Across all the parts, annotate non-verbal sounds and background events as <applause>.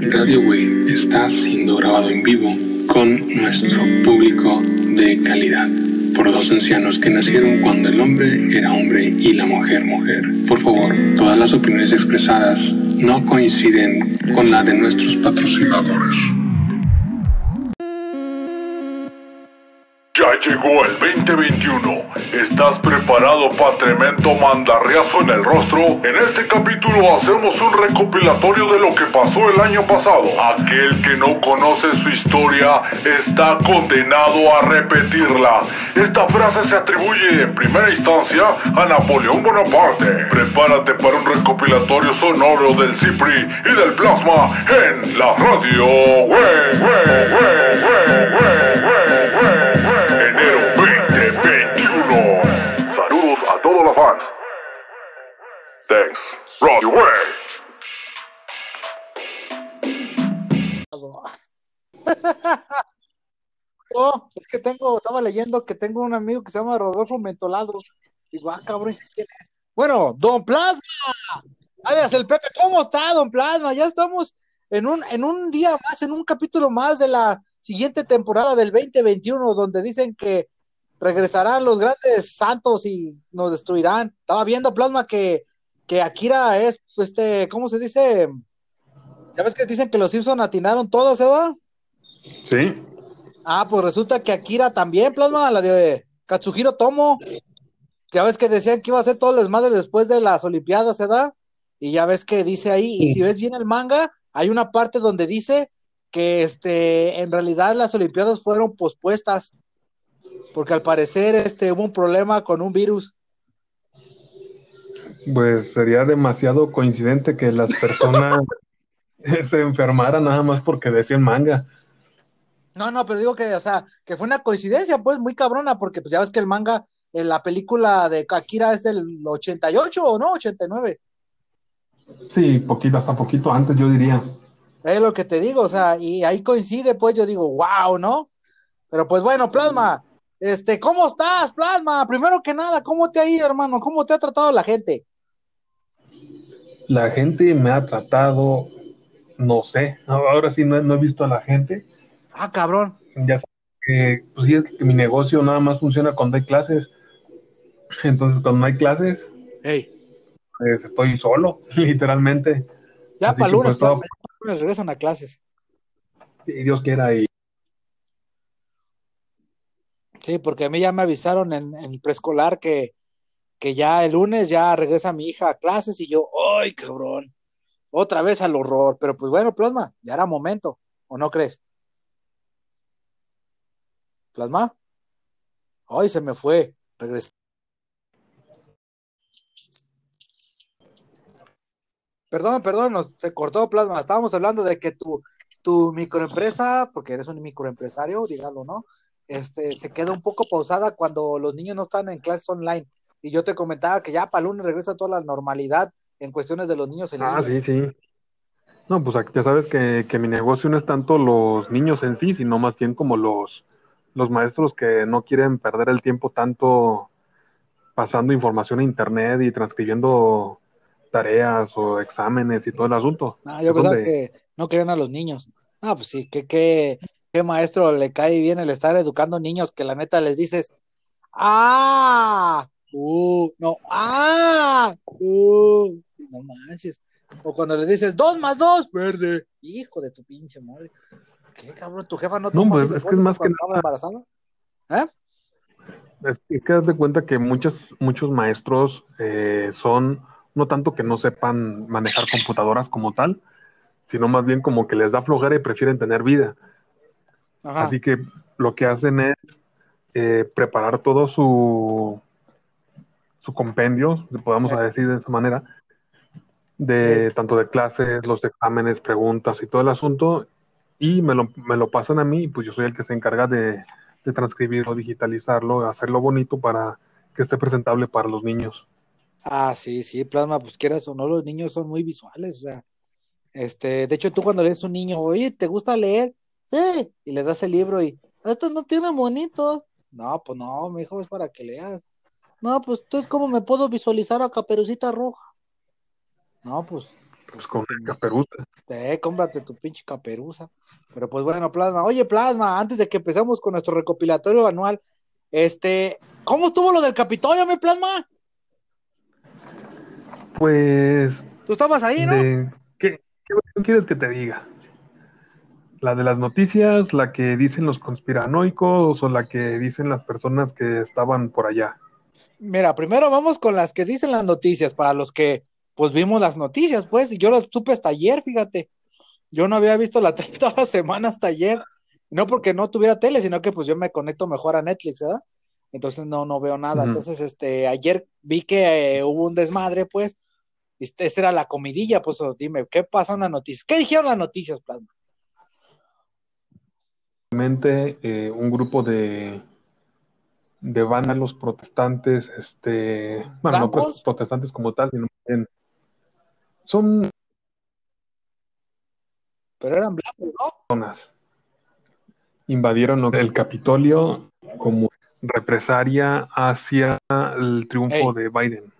Radio Way está siendo grabado en vivo con nuestro público de calidad por dos ancianos que nacieron cuando el hombre era hombre y la mujer mujer. Por favor, todas las opiniones expresadas no coinciden con la de nuestros patrocinadores. Ya llegó el 2021. ¿Estás preparado para tremendo mandarriazo en el rostro? En este capítulo hacemos un recopilatorio de lo que pasó el año pasado. Aquel que no conoce su historia está condenado a repetirla. Esta frase se atribuye en primera instancia a Napoleón Bonaparte. Prepárate para un recopilatorio sonoro del Cipri y del plasma en la radio. ¡Wey, wey, wey, Thanks. Radio Way. <laughs> Oh, es que tengo, estaba leyendo que tengo un amigo que se llama Rodolfo Mentolado. Digo, ah, cabrón, ¿sí quién es? Bueno, Don Plasma, alias el Pepe, ¿cómo está, Don Plasma? Ya estamos en un, en un día más, en un capítulo más de la siguiente temporada del 2021, donde dicen que regresarán los grandes santos y nos destruirán. Estaba viendo, Plasma, que, que Akira es, este, ¿cómo se dice? Ya ves que dicen que los Simpson atinaron todos, ¿verdad? Sí. Ah, pues resulta que Akira también, Plasma, la de Katsuhiro Tomo. Ya ves que decían que iba a ser todo el desmadre después de las Olimpiadas, ¿verdad? Y ya ves que dice ahí, y si ves bien el manga, hay una parte donde dice que este, en realidad las Olimpiadas fueron pospuestas, porque al parecer este, hubo un problema con un virus. Pues sería demasiado coincidente que las personas <laughs> se enfermaran nada más porque decían manga. No, no, pero digo que, o sea, que fue una coincidencia, pues, muy cabrona, porque pues ya ves que el manga, en la película de Akira es del 88 o no, 89. Sí, poquito, hasta poquito antes yo diría. Es lo que te digo, o sea, y ahí coincide, pues yo digo, wow, ¿no? Pero pues bueno, Plasma, este, ¿cómo estás, Plasma? Primero que nada, ¿cómo te ha ido, hermano? ¿Cómo te ha tratado la gente? La gente me ha tratado, no sé, ahora sí no, no he visto a la gente. Ah, cabrón. Ya sabes que, pues, sí, es que mi negocio nada más funciona cuando hay clases. Entonces, cuando no hay clases, Hey, pues estoy solo, <laughs> literalmente. ya para que, lunes, pues, todo- lunes regresan a clases. si Dios quiera, y Sí, porque a mí ya me avisaron en, en el preescolar que, que ya el lunes ya regresa mi hija a clases y yo, ¡ay, cabrón! Otra vez al horror. Pero pues bueno, Plasma, ya era momento, ¿o no crees? ¿Plasma? ¡Ay, se me fue! Regresé. Perdón, perdón, nos, se cortó Plasma. Estábamos hablando de que tu, tu microempresa, porque eres un microempresario, dígalo, ¿no? Este, se queda un poco pausada cuando los niños no están en clases online. Y yo te comentaba que ya para lunes regresa toda la normalidad en cuestiones de los niños en Ah, sí, sí. No, pues ya sabes que, que mi negocio no es tanto los niños en sí, sino más bien como los, los maestros que no quieren perder el tiempo tanto pasando información a internet y transcribiendo tareas o exámenes y todo el asunto. Ah, yo Es pensaba donde- que no querían a los niños. Ah, pues sí, que qué qué maestro le cae bien el estar educando niños que la neta les dices, ah, uh, no, ah, uh, no manches. O cuando le dices dos más dos, verde, hijo de tu pinche madre. ¿Qué cabrón? ¿Tu jefa no No, toma pues, así es que es más que nada- embarazada? ¿Eh? Es que haz de cuenta que muchos, muchos maestros eh, son, no tanto que no sepan manejar computadoras como tal, sino más bien como que les da flojera y prefieren tener vida. Ajá. Así que lo que hacen es eh, preparar todo su, su compendio, si Eh. decir de esa manera, de tanto de clases, los exámenes, preguntas y todo el asunto, y me lo, me lo pasan a mí, y pues yo soy el que se encarga de, de transcribirlo, digitalizarlo, hacerlo bonito para que esté presentable para los niños. Ah, sí, sí, plasma, pues quieras o no, los niños son muy visuales, o sea, este, de hecho, tú cuando lees a un niño, oye, ¿te gusta leer? Sí, y le das el libro y, estos no tienen bonitos. No, pues no, mi hijo, es para que leas. No, pues entonces, ¿cómo me puedo visualizar a Caperucita Roja? No, pues, Pues con caperuza. Eh, cómprate tu pinche caperuza. Pero pues bueno, Plasma. Oye, Plasma, antes de que empezamos con nuestro recopilatorio anual, este, ¿cómo estuvo lo del Capitolio, mi Plasma? Pues. Tú estabas ahí, ¿no? ¿qué, ¿Qué quieres que te diga? ¿La de las noticias, la que dicen los conspiranoicos o la que dicen las personas que estaban por allá? Mira, primero vamos con las que dicen las noticias, para los que pues vimos las noticias, pues, y yo las supe hasta ayer, fíjate. Yo no había visto la <laughs> tele toda la semana hasta ayer, no porque no tuviera tele, sino que pues yo me conecto mejor a Netflix, ¿verdad? Entonces no, no veo nada. Entonces, este, ayer vi que eh, hubo un desmadre, pues, este, esa era la comidilla, pues, dime, ¿qué pasa en las noticias? ¿Qué dijeron las noticias, Plasma? Eh, un grupo de de vándalos protestantes, este, bueno, no protestantes como tal, sino son pero eran blancos, ¿no? Invadieron el Capitolio como represaria hacia el triunfo de Biden.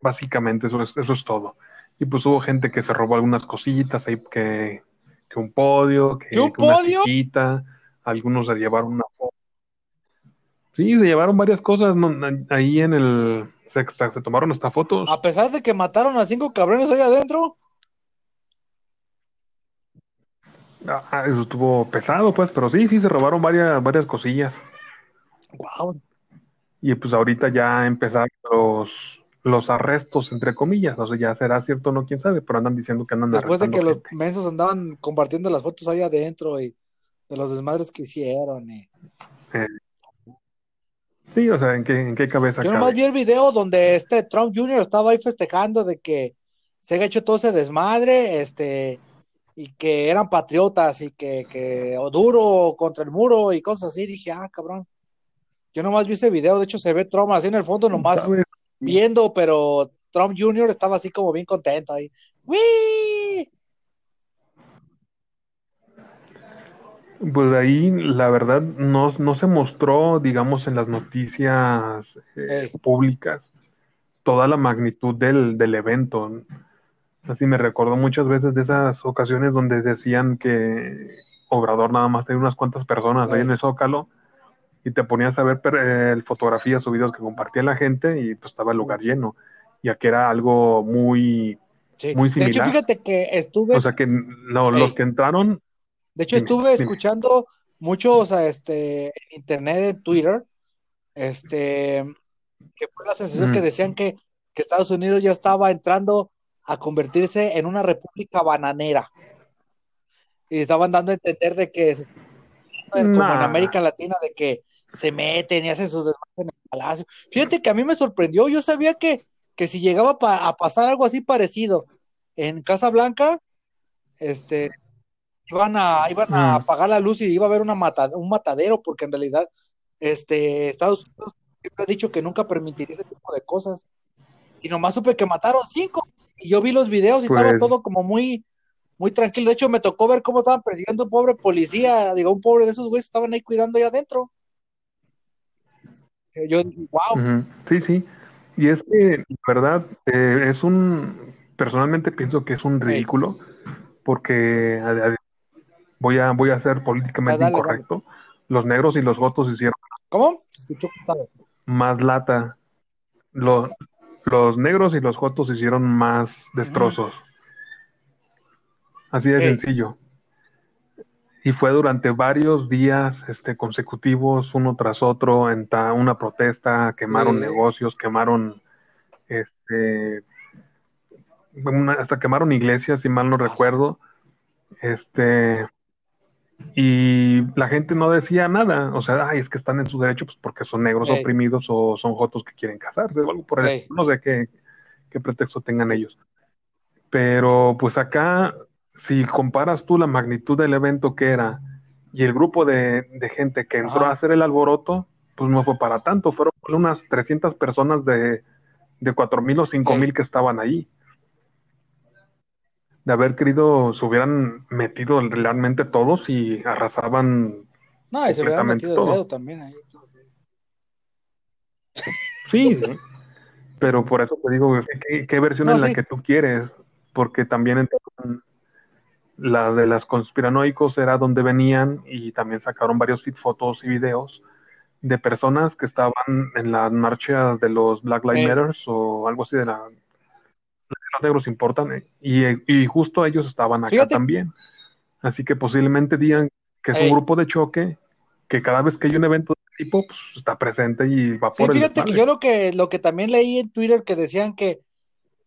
Básicamente eso es, eso es todo. Y pues hubo gente que se robó algunas cositas ahí que, que un podio, que, un podio? algunos se llevaron una foto Sí, se llevaron varias cosas ahí en el... Se, se, tomaron hasta fotos. A pesar de que mataron a cinco cabrones ahí adentro. Ah, eso estuvo pesado, pues, pero sí, sí, se robaron varias, varias cosillas. Wow. Y pues ahorita ya empezaron los, los arrestos, entre comillas. O sea, ya será cierto o no, quién sabe, pero andan diciendo que andan Después de que los mensos andaban compartiendo las fotos ahí adentro y de los desmadres que hicieron. Y... Eh, Sí, o sea, ¿en qué, en qué cabeza Yo nomás vi el video donde este Trump Jr. estaba ahí festejando de que se había hecho todo ese desmadre, este, y que eran patriotas y que, que duro contra el muro y cosas así. Dije, ah, cabrón. Yo nomás vi ese video, de hecho se ve Trump así en el fondo nomás viendo, pero Trump Jr. estaba así como bien contento ahí. ¡Wii! Pues ahí la verdad no, no se mostró, digamos, en las noticias eh, públicas toda la magnitud del, del evento. Así me recordó muchas veces de esas ocasiones donde decían que Obrador nada más tenía unas cuantas personas ahí en el Zócalo y te ponías a ver eh, fotografías o videos que compartía la gente y pues estaba el lugar lleno. Ya que era algo muy, muy similar. De hecho, fíjate que estuve... O sea que no, los que entraron de hecho, estuve escuchando muchos este, en internet, en Twitter, este, que fue la sensación que decían que, Estados Unidos ya estaba entrando a convertirse en una república bananera. Y estaban dando a entender de que, como en América Latina, de que se meten y hacen sus desmanes en el palacio. Fíjate que a mí me sorprendió, yo sabía que, que si llegaba a pasar algo así parecido en Casa Blanca, este, iban a, iban a mm. apagar la luz y iba a haber una un matadero, porque en realidad este, Estados Unidos siempre ha dicho que nunca permitiría ese tipo de cosas. Y nomás supe que mataron cinco. Y yo vi los videos y estaba pues todo como muy, muy tranquilo. De hecho, me tocó ver cómo estaban persiguiendo a un pobre policía, digo, un pobre de esos güeyes estaban ahí cuidando ahí adentro. Yo, wow. Sí, sí. Y es que, verdad, eh, es un, personalmente pienso que es un ridículo, porque voy a, voy a ser políticamente incorrecto. Los negros y los gotos hicieron. ¿Cómo? Más lata. Los, los negros y los jotos hicieron más destrozos. Así de sencillo. Y fue durante varios días este, consecutivos, uno tras otro, en una protesta, quemaron negocios, quemaron, este, hasta quemaron iglesias, si mal no ah, recuerdo. Este, y la gente no decía nada, o sea, ay, es que están en su derecho pues porque son negros oprimidos o son jotos que quieren casarse o algo por eso, no sé qué, qué pretexto tengan ellos. Pero pues acá, si comparas tú la magnitud del evento que era y el grupo de, gente que entró a hacer el alboroto, pues no fue para tanto, fueron unas 300 personas de, de 4.000 o 5.000 que estaban ahí de haber querido, se hubieran metido realmente todos y arrasaban. No, y se hubieran metido el dedo también ahí. Sí, Pero por eso te digo, ¿qué, qué versión No, es la que tú quieres? Porque también entraron las de las conspiranoicos era donde venían y también sacaron varios fotos y videos de personas que estaban en las marchas de los Black Lives Eh. Matter o algo así de la los negros importan eh, y, y justo ellos estaban acá Fíjate- también. Así que posiblemente digan que es Eh. un grupo de choque que cada vez que hay un evento de este tipo pues, está presente y va Sí, por el fíjate que desmadre. yo lo que, lo que también leí en Twitter que decían que,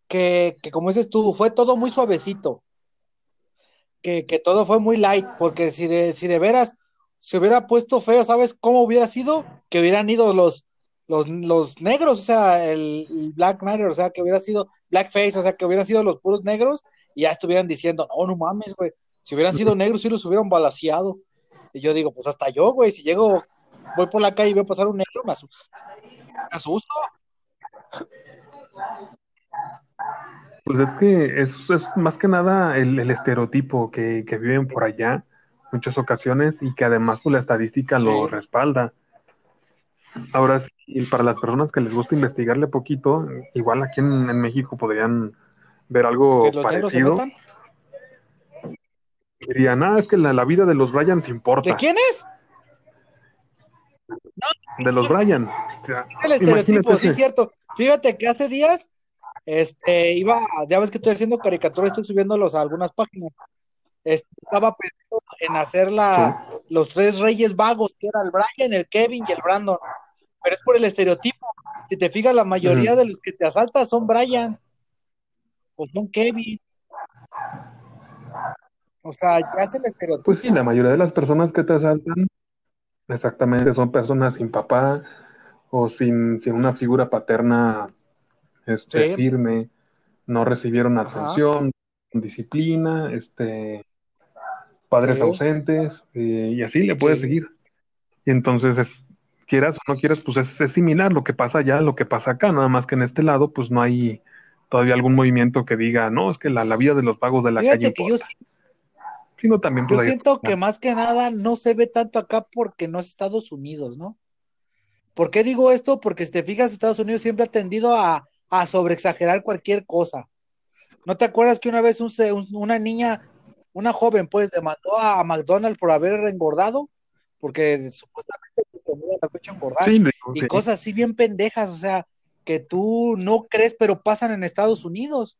que, que como dices tú, fue todo muy suavecito. Que, que todo fue muy light, porque si de, si de veras se hubiera puesto feo, ¿sabes cómo hubiera sido? Que hubieran ido los, los, los negros, o sea, el, el Black Matter, o sea, que hubiera sido Blackface, o sea, que hubieran sido los puros negros y ya estuvieran diciendo, no, no mames, güey, si hubieran sido <laughs> negros, sí los hubieran balaseado. Y yo digo, pues hasta yo, güey, si llego, voy por la calle y veo pasar un negro, me asu- me asusto. Pues es que es, es más que nada el, el estereotipo que, que viven por allá muchas ocasiones y que además pues, la estadística lo respalda. Ahora sí, y para las personas que les gusta investigarle poquito, igual aquí en, en México podrían ver algo que los se parecido. metan. Dirían, ah, es que la, la vida de los Ryans importa. ¿De quién es? De los Bryan. O sea, El estereotipo, sí es cierto. Fíjate que hace días, este, iba, ya ves que estoy haciendo caricaturas, estoy subiéndolos a algunas páginas. Este, estaba pensando en hacer la, los tres reyes vagos, que era el Brian, el Kevin y el Brandon. Pero es por el estereotipo. Si te fijas, la mayoría de los que te asaltan son Brian o son Kevin. O sea, ya es el estereotipo. Pues sí, la mayoría de las personas que te asaltan, exactamente, son personas sin papá o sin, sin una figura paterna este, Sí. firme, no recibieron Ajá. atención, disciplina, este, padres Sí. ausentes, eh, y así le puedes Sí. seguir. Y entonces, es- quieras o no quieras, pues es, es similar lo que pasa allá, lo que pasa acá, nada más que en este lado, pues no hay todavía algún movimiento que diga, no, es que la, la vida de los vagos de la calle Fíjate que yo, importa. Sino también, yo pues, siento que más que nada no se ve tanto acá porque no es Estados Unidos, ¿no? ¿Por qué digo esto? Porque si te fijas, Estados Unidos siempre ha tendido a, a sobreexagerar cualquier cosa. ¿No te acuerdas que una vez un un- una niña, una joven, pues, demandó a McDonald's por haber engordado? Porque supuestamente su comida engordar. Sí, y cosas así bien pendejas, o sea, que tú no crees, pero pasan en Estados Unidos.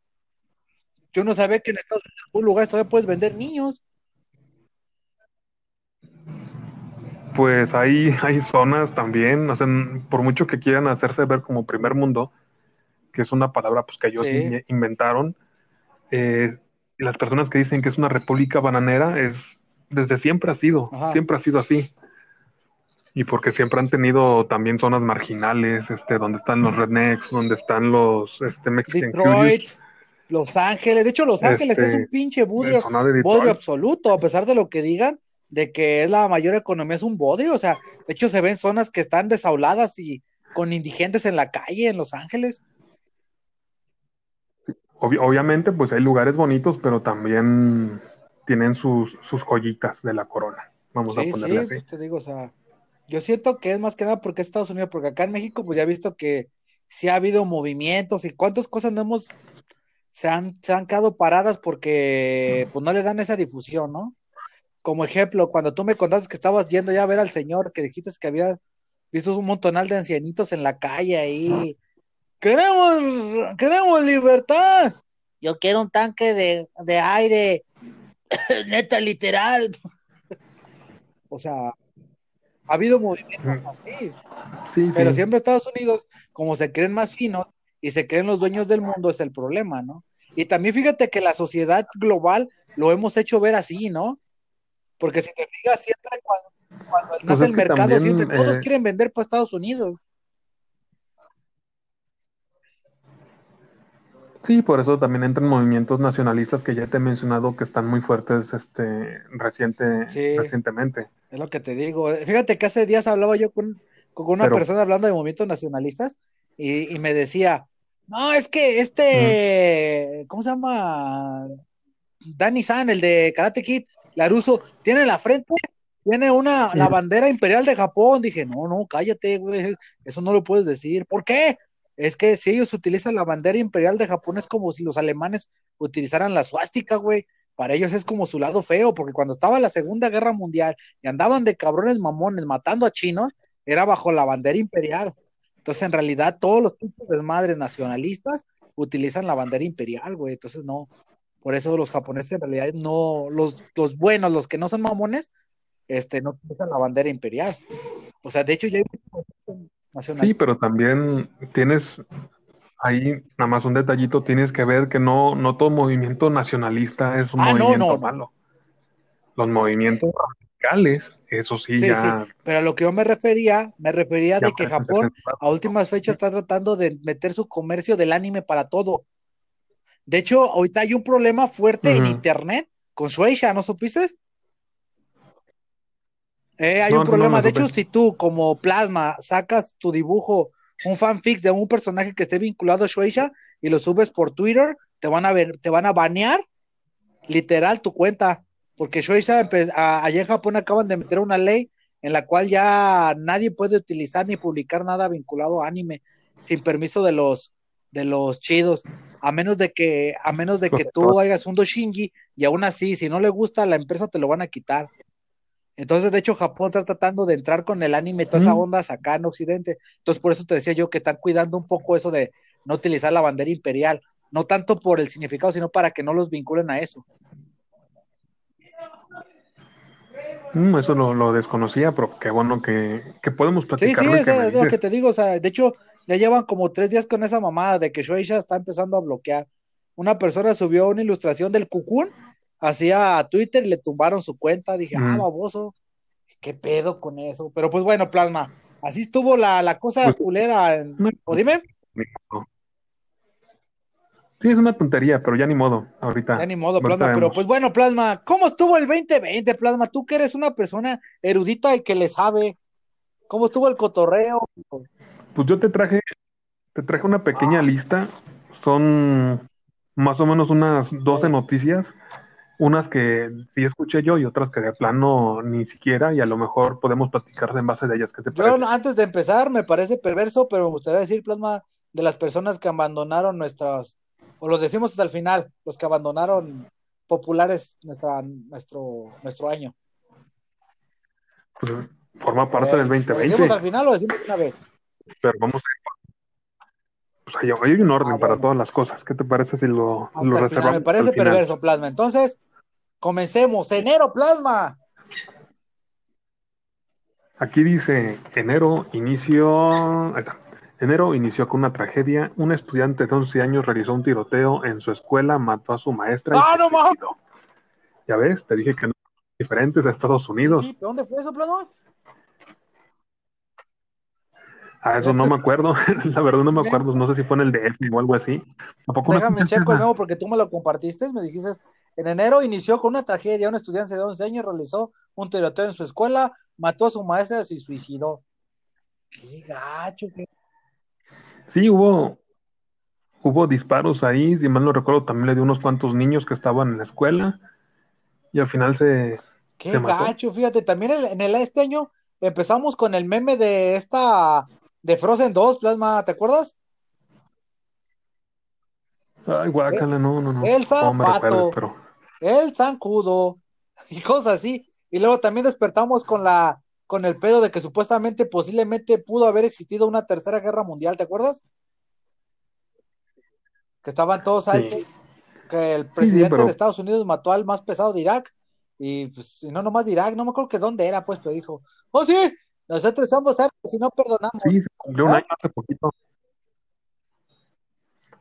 Yo no sabía que en Estados Unidos, en algún lugar todavía puedes vender niños. Pues hay, hay zonas también, o sea, por mucho que quieran hacerse ver como primer mundo, que es una palabra pues que ellos Sí. inventaron, eh, las personas que dicen que es una república bananera es desde siempre ha sido, Ajá. siempre ha sido así. Y porque siempre han tenido también zonas marginales, este, donde están los rednecks, donde están los este, Mexican Detroit, Los Ángeles, de hecho, Los Ángeles Este, es un pinche bodrio, de bodrio absoluto, a pesar de lo que digan, de que es la mayor economía, es un bodrio, o sea, de hecho se ven zonas que están desauladas y con indigentes en la calle en Los Ángeles. Obvi- obviamente, pues hay lugares bonitos, pero también tienen sus, sus joyitas de la corona. Vamos a ponerle sí, así. pues te digo, o sea, yo siento que es más que nada porque es Estados Unidos, porque acá en México, pues ya he visto que sí ha habido movimientos y cuántas cosas no hemos, se han, se han quedado paradas porque pues no le dan esa difusión, ¿no? Como ejemplo, cuando tú me contaste que estabas yendo ya a ver al señor, que dijiste que había visto un montonal de ancianitos en la calle ahí. Queremos, queremos libertad. Yo quiero un tanque de, de aire, <coughs> neta, literal. O sea, ha habido movimientos así, Sí, pero sí. siempre Estados Unidos, como se creen más finos y se creen los dueños del mundo, es el problema, ¿no? Y también fíjate que la sociedad global lo hemos hecho ver así, ¿no? Porque si te fijas, siempre cuando, cuando Pues es el mercado, también, siempre todos eh, quieren vender para Estados Unidos. Sí, por eso también entran movimientos nacionalistas que ya te he mencionado que están muy fuertes este, reciente, Sí. recientemente. Es lo que te digo. Fíjate que hace días hablaba yo con, con una Pero- persona hablando de movimientos nacionalistas y, y me decía, no, es que este, ¿cómo se llama? Danny San, el de Karate Kid, Laruso, tiene en la frente, tiene una, la bandera imperial de Japón. Dije, no, no, cállate, güey, eso no lo puedes decir. ¿Por qué? Es que si ellos utilizan la bandera imperial de Japón es como si los alemanes utilizaran la suástica, güey. Para ellos es como su lado feo, porque cuando estaba la Segunda Guerra Mundial y andaban de cabrones mamones matando a chinos, era bajo la bandera imperial. Entonces, en realidad, todos los tipos de madres nacionalistas utilizan la bandera imperial, güey. Entonces, no. Por eso los japoneses en realidad no, los, los buenos, los que no son mamones, este, no utilizan la bandera imperial. O sea, de hecho ya hay Sí, pero también tienes ahí nada más un detallito, tienes que ver que no, no todo movimiento nacionalista es un Ah, movimiento no. malo. Los movimientos radicales, eso sí, Sí, ya, sí, pero a lo que yo me refería, me refería de que Japón a últimas fechas está tratando de meter su comercio del anime para todo. De hecho, ahorita hay un problema fuerte en internet con Shueisha, ¿no supiste? Eh, hay No, un no problema. De hecho, supe. si tú como Plasma sacas tu dibujo, un fanfic de un personaje que esté vinculado a Shueisha y lo subes por Twitter, te van a ver, te van a banear literal tu cuenta. Porque Shueisha allá en Japón acaban de meter una ley en la cual ya nadie puede utilizar ni publicar nada vinculado a anime sin permiso de los de los chidos, a menos de que a menos de que tú hagas un doshingi y aún así si no le gusta a la empresa te lo van a quitar. Entonces, de hecho, Japón está tratando de entrar con el anime, toda esa Mm. onda acá en Occidente. Entonces, por eso te decía yo que están cuidando un poco eso de no utilizar la bandera imperial, no tanto por el significado, sino para que no los vinculen a eso. Mm, eso lo, lo desconocía, pero qué bueno que, que podemos Sí, platicar sí, de es, que me es lo que te digo. O sea, de hecho, ya llevan como tres días con esa mamada de que Shueisha está empezando a bloquear. Una persona subió una ilustración del Cocoon hacia Twitter y le tumbaron su cuenta. Dije, ah, baboso, ¿qué pedo con eso? Pero pues bueno, Plasma, así estuvo la, la cosa Pues- culera. en-. O dime. Sí, es una tontería, pero ya ni modo, ahorita. ya ni modo, Plasma. Pero pues bueno, Plasma, ¿cómo estuvo el 2020, Plasma? Tú que eres una persona erudita y que le sabe. ¿Cómo estuvo el cotorreo? Pues yo te traje, te traje una pequeña lista. Son más o menos unas 12 noticias. Unas que sí escuché yo y otras que de plano ni siquiera, y a lo mejor podemos platicar en base de ellas. ¿Qué te Yo parece? no- antes de empezar, me parece perverso, pero me gustaría decir, Plasma, de las personas que abandonaron nuestras, o lo decimos hasta el final, los que abandonaron populares nuestra, nuestro, nuestro año. Pues, forma parte Eh, del ¿Lo decimos 2020, al final o decimos una vez? pero vamos a... Pues hay, hay un orden Ah, para todas las cosas. ¿Qué te parece si lo, Hasta lo el final. reservamos Me parece perverso, Plasma. Entonces, comencemos. Enero, Plasma. Aquí dice, enero inició, ahí está. Enero inició con una tragedia. Un estudiante de 11 años realizó un tiroteo en su escuela, mató a su maestra ¡Ah, no mames! Ya ves, te dije que no diferentes a Estados Unidos. Sí, ¿Dónde fue eso, Plasma? A eso no me acuerdo. <laughs> La verdad no me acuerdo. No sé si fue en el DF o algo así. ¿A poco no Déjame checo de nuevo porque tú me lo compartiste. Me dijiste, en enero inició con una tragedia. Un estudiante de 11 años realizó un tiroteo en su escuela, mató a su maestra y se suicidó. Qué gacho, qué Sí, hubo, hubo disparos ahí. Si mal no recuerdo, también le dio unos cuantos niños que estaban en la escuela. Y al final se, Qué se mató. gacho, fíjate, también el- en el este año empezamos con el meme de esta de Frozen 2, Plasma, ¿te acuerdas? Ay, guácala, no, no, no. Elsa, No me Pato. recuerdes, pero El zancudo <laughs> y cosas así. Y luego también despertamos con la con el pedo de que supuestamente posiblemente pudo haber existido una tercera guerra mundial, ¿te acuerdas? Que estaban todos ahí, Sí. que, que el presidente pero- de Estados Unidos mató al más pesado de Irak. Y pues, y no nomás de Irak, no me acuerdo que dónde era, pues, pero dijo, oh sí, nosotros somos árabes y no perdonamos. sí, se cumplió un ¿Ah? año hace poquito.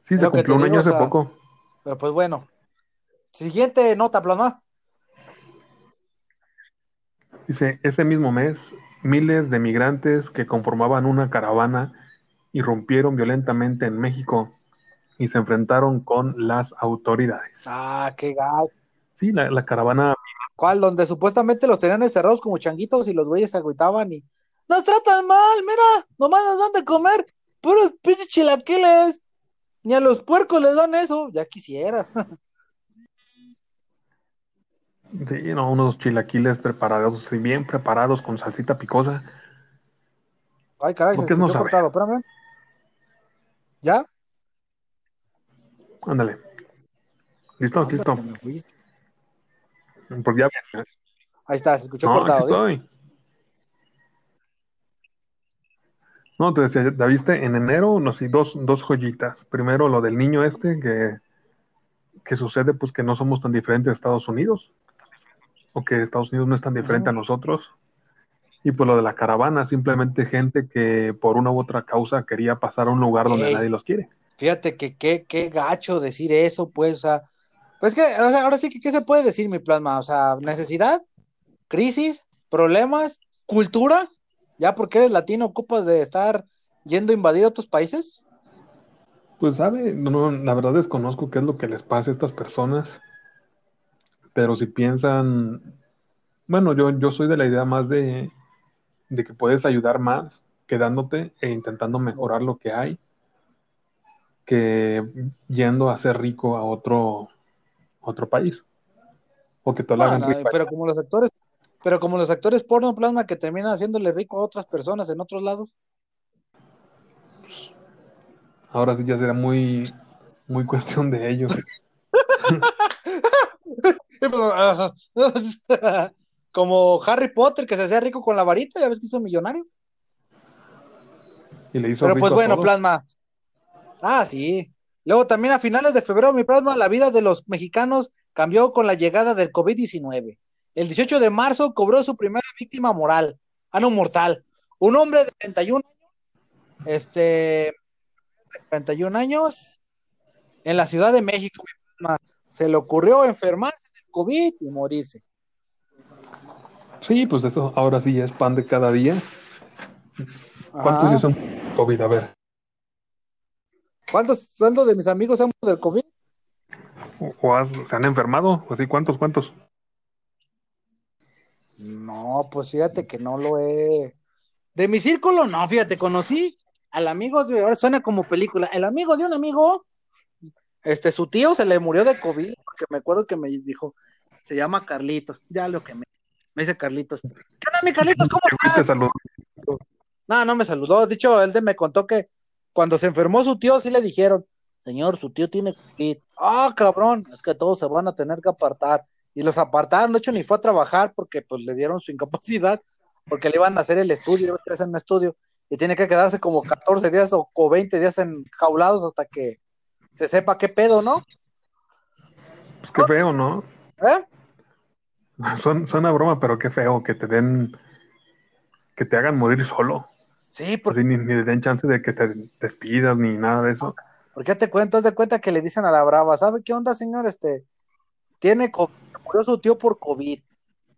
Sí, se cumplió un digo, año o hace sea, poco. Pero pues bueno. Siguiente nota, Plasma. Dice, ese mismo mes, miles de migrantes que conformaban una caravana irrumpieron violentamente en México y se enfrentaron con las autoridades. Ah, qué gacho. Sí, la, la caravana, ¿Cuál? Donde supuestamente los tenían encerrados como changuitos y los güeyes se agüitaban y nos tratan mal, mira, nomás nos dan de comer puros pinches chilaquiles. Ni a los puercos les dan eso, ya quisieras. <laughs> sí, no, unos chilaquiles preparados, sí, bien preparados con salsita picosa. Ay, caray, se ¿Por qué no escuchó sabe? cortado, espérame. ¿Ya? Ándale. ¿Listo? Ándale, ¿Listo? Pues ya. Ahí está, se escuchó No, cortado. ¿eh? estoy. No, te decía, ya viste, en enero nos dos, dos joyitas. Primero lo del niño este, que, que sucede pues que no somos tan diferentes a Estados Unidos, o que Estados Unidos no es tan diferente a nosotros. Y pues lo de la caravana, simplemente gente que por una u otra causa quería pasar a un lugar donde Ey. nadie los quiere. Fíjate que qué, qué gacho decir eso, pues, o sea, pues que, o sea, ahora sí que, ¿qué se puede decir, mi plasma? O sea, necesidad, crisis, problemas, cultura, ya porque eres latino ocupas de estar yendo a invadir otros países. Pues sabe, no, no, la verdad desconozco qué es lo que les pasa a estas personas, pero si piensan, bueno, yo, yo soy de la idea más de, de que puedes ayudar más quedándote e intentando mejorar lo que hay, que yendo a ser rico a otro, otro país. O que te lo hagan rico. pero como los actores, pero como los actores porno plasma que terminan haciéndole rico a otras personas en otros lados. Ahora sí ya será muy, muy <laughs> cuestión de ellos. <laughs> <laughs> <laughs> Como Harry Potter que se hacía rico con la varita, ya ves que hizo millonario. Y le hizo Pero rico pues bueno, plasma. Ah, sí. Luego también a finales de febrero, mi plasma, la vida de los mexicanos cambió con la llegada del COVID-19. El 18 de marzo cobró su primera víctima moral, ah, no, mortal. Un hombre de 31 años, este, de 31 años, en la Ciudad de México, mi plasma. Se le ocurrió enfermarse COVID y morirse. Sí, pues eso ahora sí ya es pan de cada día. ¿Cuántos Ajá. son COVID? A ver. ¿Cuántos, cuántos de mis amigos han muerto del COVID? ¿O- o has- se han enfermado? ¿O sí? ¿Cuántos? ¿Cuántos? No, pues fíjate que no lo he. De mi círculo, no, fíjate, conocí al amigo de. Ahora suena como película. El amigo de un amigo, este, su tío se le murió de COVID, porque me acuerdo que me dijo, se llama Carlitos. Ya lo que me, me dice Carlitos. ¿Qué onda, mi Carlitos? ¿Cómo estás? No, no me saludó. Dicho, él de me contó que cuando se enfermó su tío, sí le dijeron, señor, su tío tiene COVID. Ah, cabrón, es que todos se van a tener que apartar. Y los apartaron, de hecho, ni fue a trabajar porque pues le dieron su incapacidad, porque le iban a hacer el estudio, iba a hacer un estudio, y tiene que quedarse como 14 días o, o 20 días enjaulados hasta que se sepa qué pedo, ¿no? Pues qué feo, ¿no? ¿Eh? <laughs> Suena, suena broma, pero qué feo que te den, que te hagan morir solo. Sí, porque, Así ni, ni den chance de que te despidas ni nada de eso. porque te cuento, haz de cuenta que le dicen a la brava, ¿sabe qué onda, señor? Este, tiene COVID, murió su tío por COVID.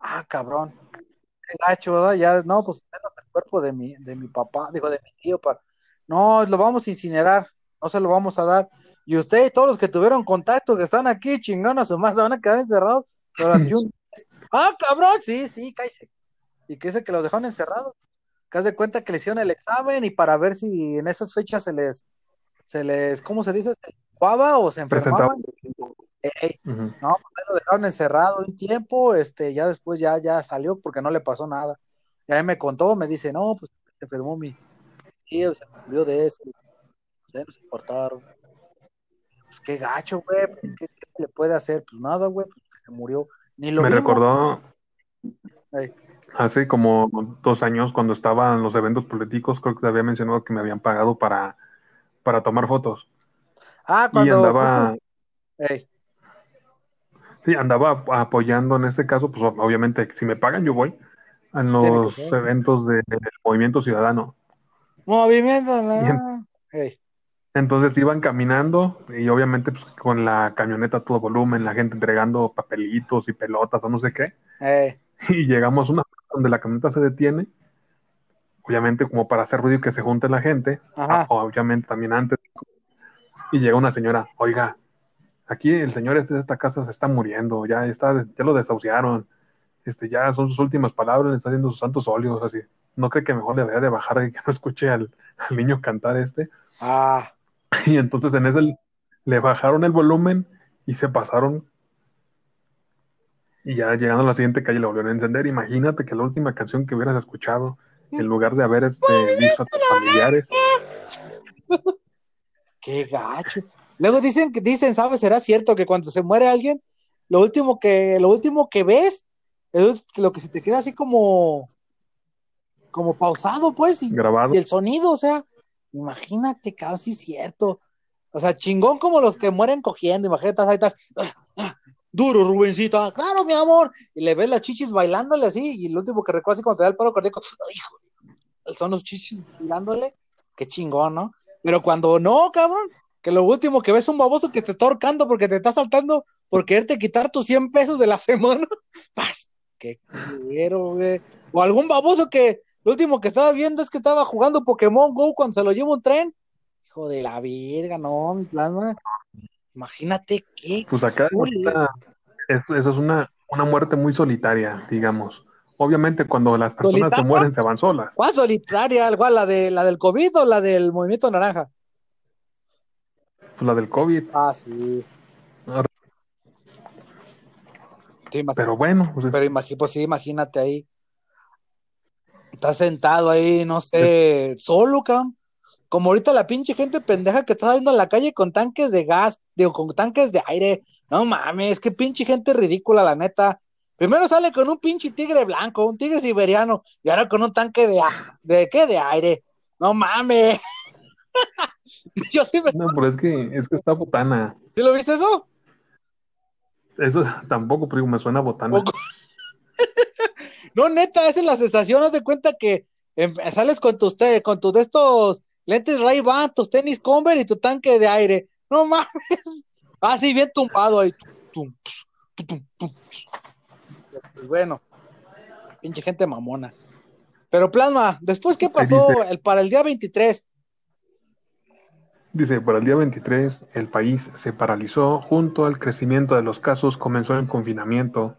Ah, cabrón. Qué gacho, ¿verdad? Ya, no, pues el cuerpo de mi, de mi papá, digo, de mi tío, para... No, lo vamos a incinerar, no se lo vamos a dar. Y usted y todos los que tuvieron contacto, que están aquí chingando a su más, se van a quedar encerrados durante un mes. <laughs> Ah, cabrón, sí, sí, cállese. Y que dice que los dejaron encerrados. Que haz de cuenta que le hicieron el examen y para ver si en esas fechas se les, se les, ¿cómo se dice? ¿Se ocupaba o se enfermaban? No, pues lo dejaron encerrado un tiempo, este, ya después ya, ya salió porque no le pasó nada. Ya él me contó, me dice, no, pues se enfermó mi tío, se murió de eso. Se nos importaron. Pues qué gacho, güey, pues, ¿qué, qué le puede hacer? Pues nada, güey, pues que se murió. Ni lo Me recordó Ey. hace como dos años cuando estaba en los eventos políticos, creo que te había mencionado que me habían pagado para, para tomar fotos. Ah, Y cuando andaba, fuiste- Ey, sí, andaba apoyando en este caso, pues obviamente si me pagan yo voy que los eventos del Movimiento Ciudadano. movimiento, Y en- no. Ey, Entonces iban caminando y obviamente pues, con la camioneta a todo volumen, la gente entregando papelitos y pelotas o no sé qué. ey, Y llegamos a una donde la camioneta se detiene, obviamente como para hacer ruido y que se junte la gente, Ajá. obviamente también antes. Y llega una señora, oiga, aquí el señor este de esta casa se está muriendo, ya está, ya lo desahuciaron, este, ya son sus últimas palabras, le está haciendo sus santos óleos, así. ¿No cree que mejor debería de bajar y que no escuche al, al niño cantar este? Ah, <laughs> Y entonces en ese le bajaron el volumen y se pasaron. Y ya llegando a la siguiente calle le volvieron a encender. Imagínate que la última canción que hubieras escuchado, en lugar de haber este, visto a tus familiares, Qué gacho. Luego dicen que dicen, ¿sabes? Será cierto que cuando se muere alguien, lo último que, lo último que ves, es lo que se te queda así como, como pausado, pues, y, Grabado. y el sonido, o sea, imagínate, cabrón, sí es cierto. O sea, chingón como los que mueren cogiendo, imagínate, ahí estás, ah, ah, duro, Rubencito, ah, claro, mi amor, y le ves las chichis bailándole así, y el último que recuerda así cuando te da el paro cardíaco, hijo, son los chichis bailándole, qué chingón, ¿no? Pero cuando no, cabrón, que lo último que ves es un baboso que te está ahorcando porque te está saltando por quererte quitar tus 100 pesos de la semana, <laughs> paz, qué culero, güey. O algún baboso que lo último que estaba viendo es que estaba jugando Pokémon Go cuando se lo lleva un tren. Hijo de la verga, no, mi plasma. Imagínate qué. Pues acá ahorita, eso, eso es una, una muerte muy solitaria, digamos. Obviamente cuando las personas se mueren se van solas. ¿Cuál solitaria? ¿Cuál? ¿La, de, ¿La del COVID o la del movimiento naranja? Pues la del COVID. Ah, sí. Sí, imagínate. Pero bueno, pues, Pero imagi- pues sí, imagínate ahí. Estás sentado ahí, no sé, solo, cabrón. Como ahorita la pinche gente pendeja que está saliendo a la calle con tanques de gas, digo, con tanques de aire. No mames, qué pinche gente ridícula, la neta. Primero sale con un pinche tigre blanco, un tigre siberiano, y ahora con un tanque de, ¿de qué? De aire. No mames. <laughs> Yo sí me... no, pero es que, es que está botana. ¿Sí lo viste eso? Eso tampoco, pero me suena botana. <laughs> No, neta, esa es la sensación. Haz de cuenta que em, sales con tus, te- con tus de estos lentes Ray-Ban, tus tenis Converse y tu tanque de aire. No mames. <laughs> Así bien tumbado ahí. Tum, tum, tum, tum. Pues bueno, pinche gente mamona. Pero Plasma, después, ¿qué pasó dice? el, para el día 23? Dice, para el día 23 el país se paralizó junto al crecimiento de los casos, comenzó el confinamiento,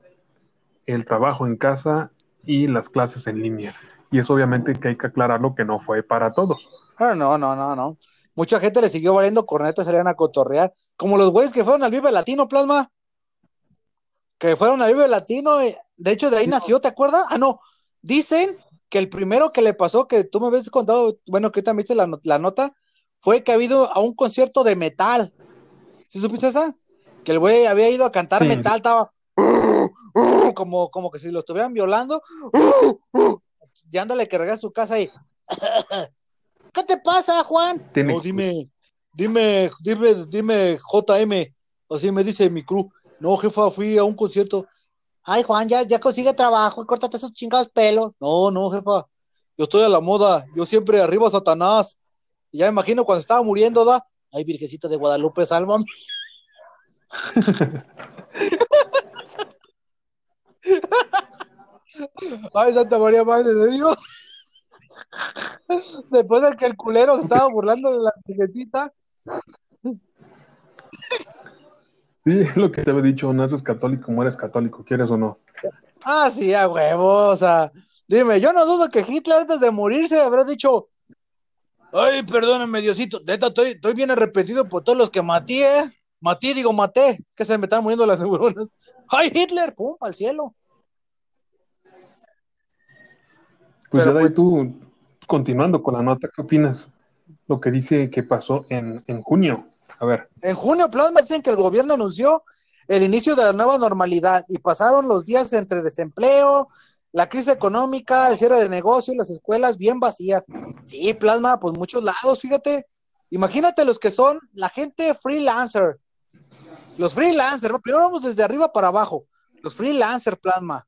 el trabajo en casa y las clases en línea. Y es obviamente que hay que aclararlo que no fue para todos. Ah, no, no, no, no. Mucha gente le siguió valiendo cornetas, salían a cotorrear. Como los güeyes que fueron al Vive Latino, Plasma. Que fueron al Vive Latino. eh, De hecho, de ahí nació, ¿te acuerdas? Ah, no. Dicen que el primero que le pasó, que tú me habías contado, bueno, que también viste la, la nota, fue que ha habido a un concierto de metal. ¿Sí supiste esa? Que el güey había ido a cantar Sí, metal, estaba como, como que si lo estuvieran violando. Y ándale que regresa a su casa y. ¿Qué te pasa, Juan? No, dime, dime, dime, dime, JM. Así me dice mi crew. No, jefa, fui a un concierto. Ay, Juan, ya, ya consigue trabajo, córtate esos chingados pelos. No, no, jefa. Yo estoy a la moda. Yo siempre arriba Satanás. Y ya me imagino cuando estaba muriendo, da. Ay, Virgencita de Guadalupe, sálvame. <laughs> Ay, Santa María Madre de Dios. Después de que el culero se estaba burlando de la virgencita. Sí, es lo que te había dicho, naces católico, mueres católico, quieres o no. Ah, sí, a huevo, o sea, dime, yo no dudo que Hitler antes de morirse habrá dicho, ay, perdóname, Diosito, neta, estoy, estoy bien arrepentido por todos los que maté, ¿eh? maté, digo, maté, que se me están muriendo las neuronas. Ay, Hitler, pum, al cielo. Pues Pero ya pues- tú, continuando con la nota, ¿qué opinas? Lo que dice que pasó en, en junio. A ver, En junio, Plasma dicen que el gobierno anunció el inicio de la nueva normalidad y pasaron los días entre desempleo, la crisis económica, el cierre de negocios, las escuelas bien vacías. Sí, Plasma, pues muchos lados, fíjate. Imagínate los que son la gente freelancer. Los freelancers, primero vamos desde arriba para abajo. Los freelancer, Plasma.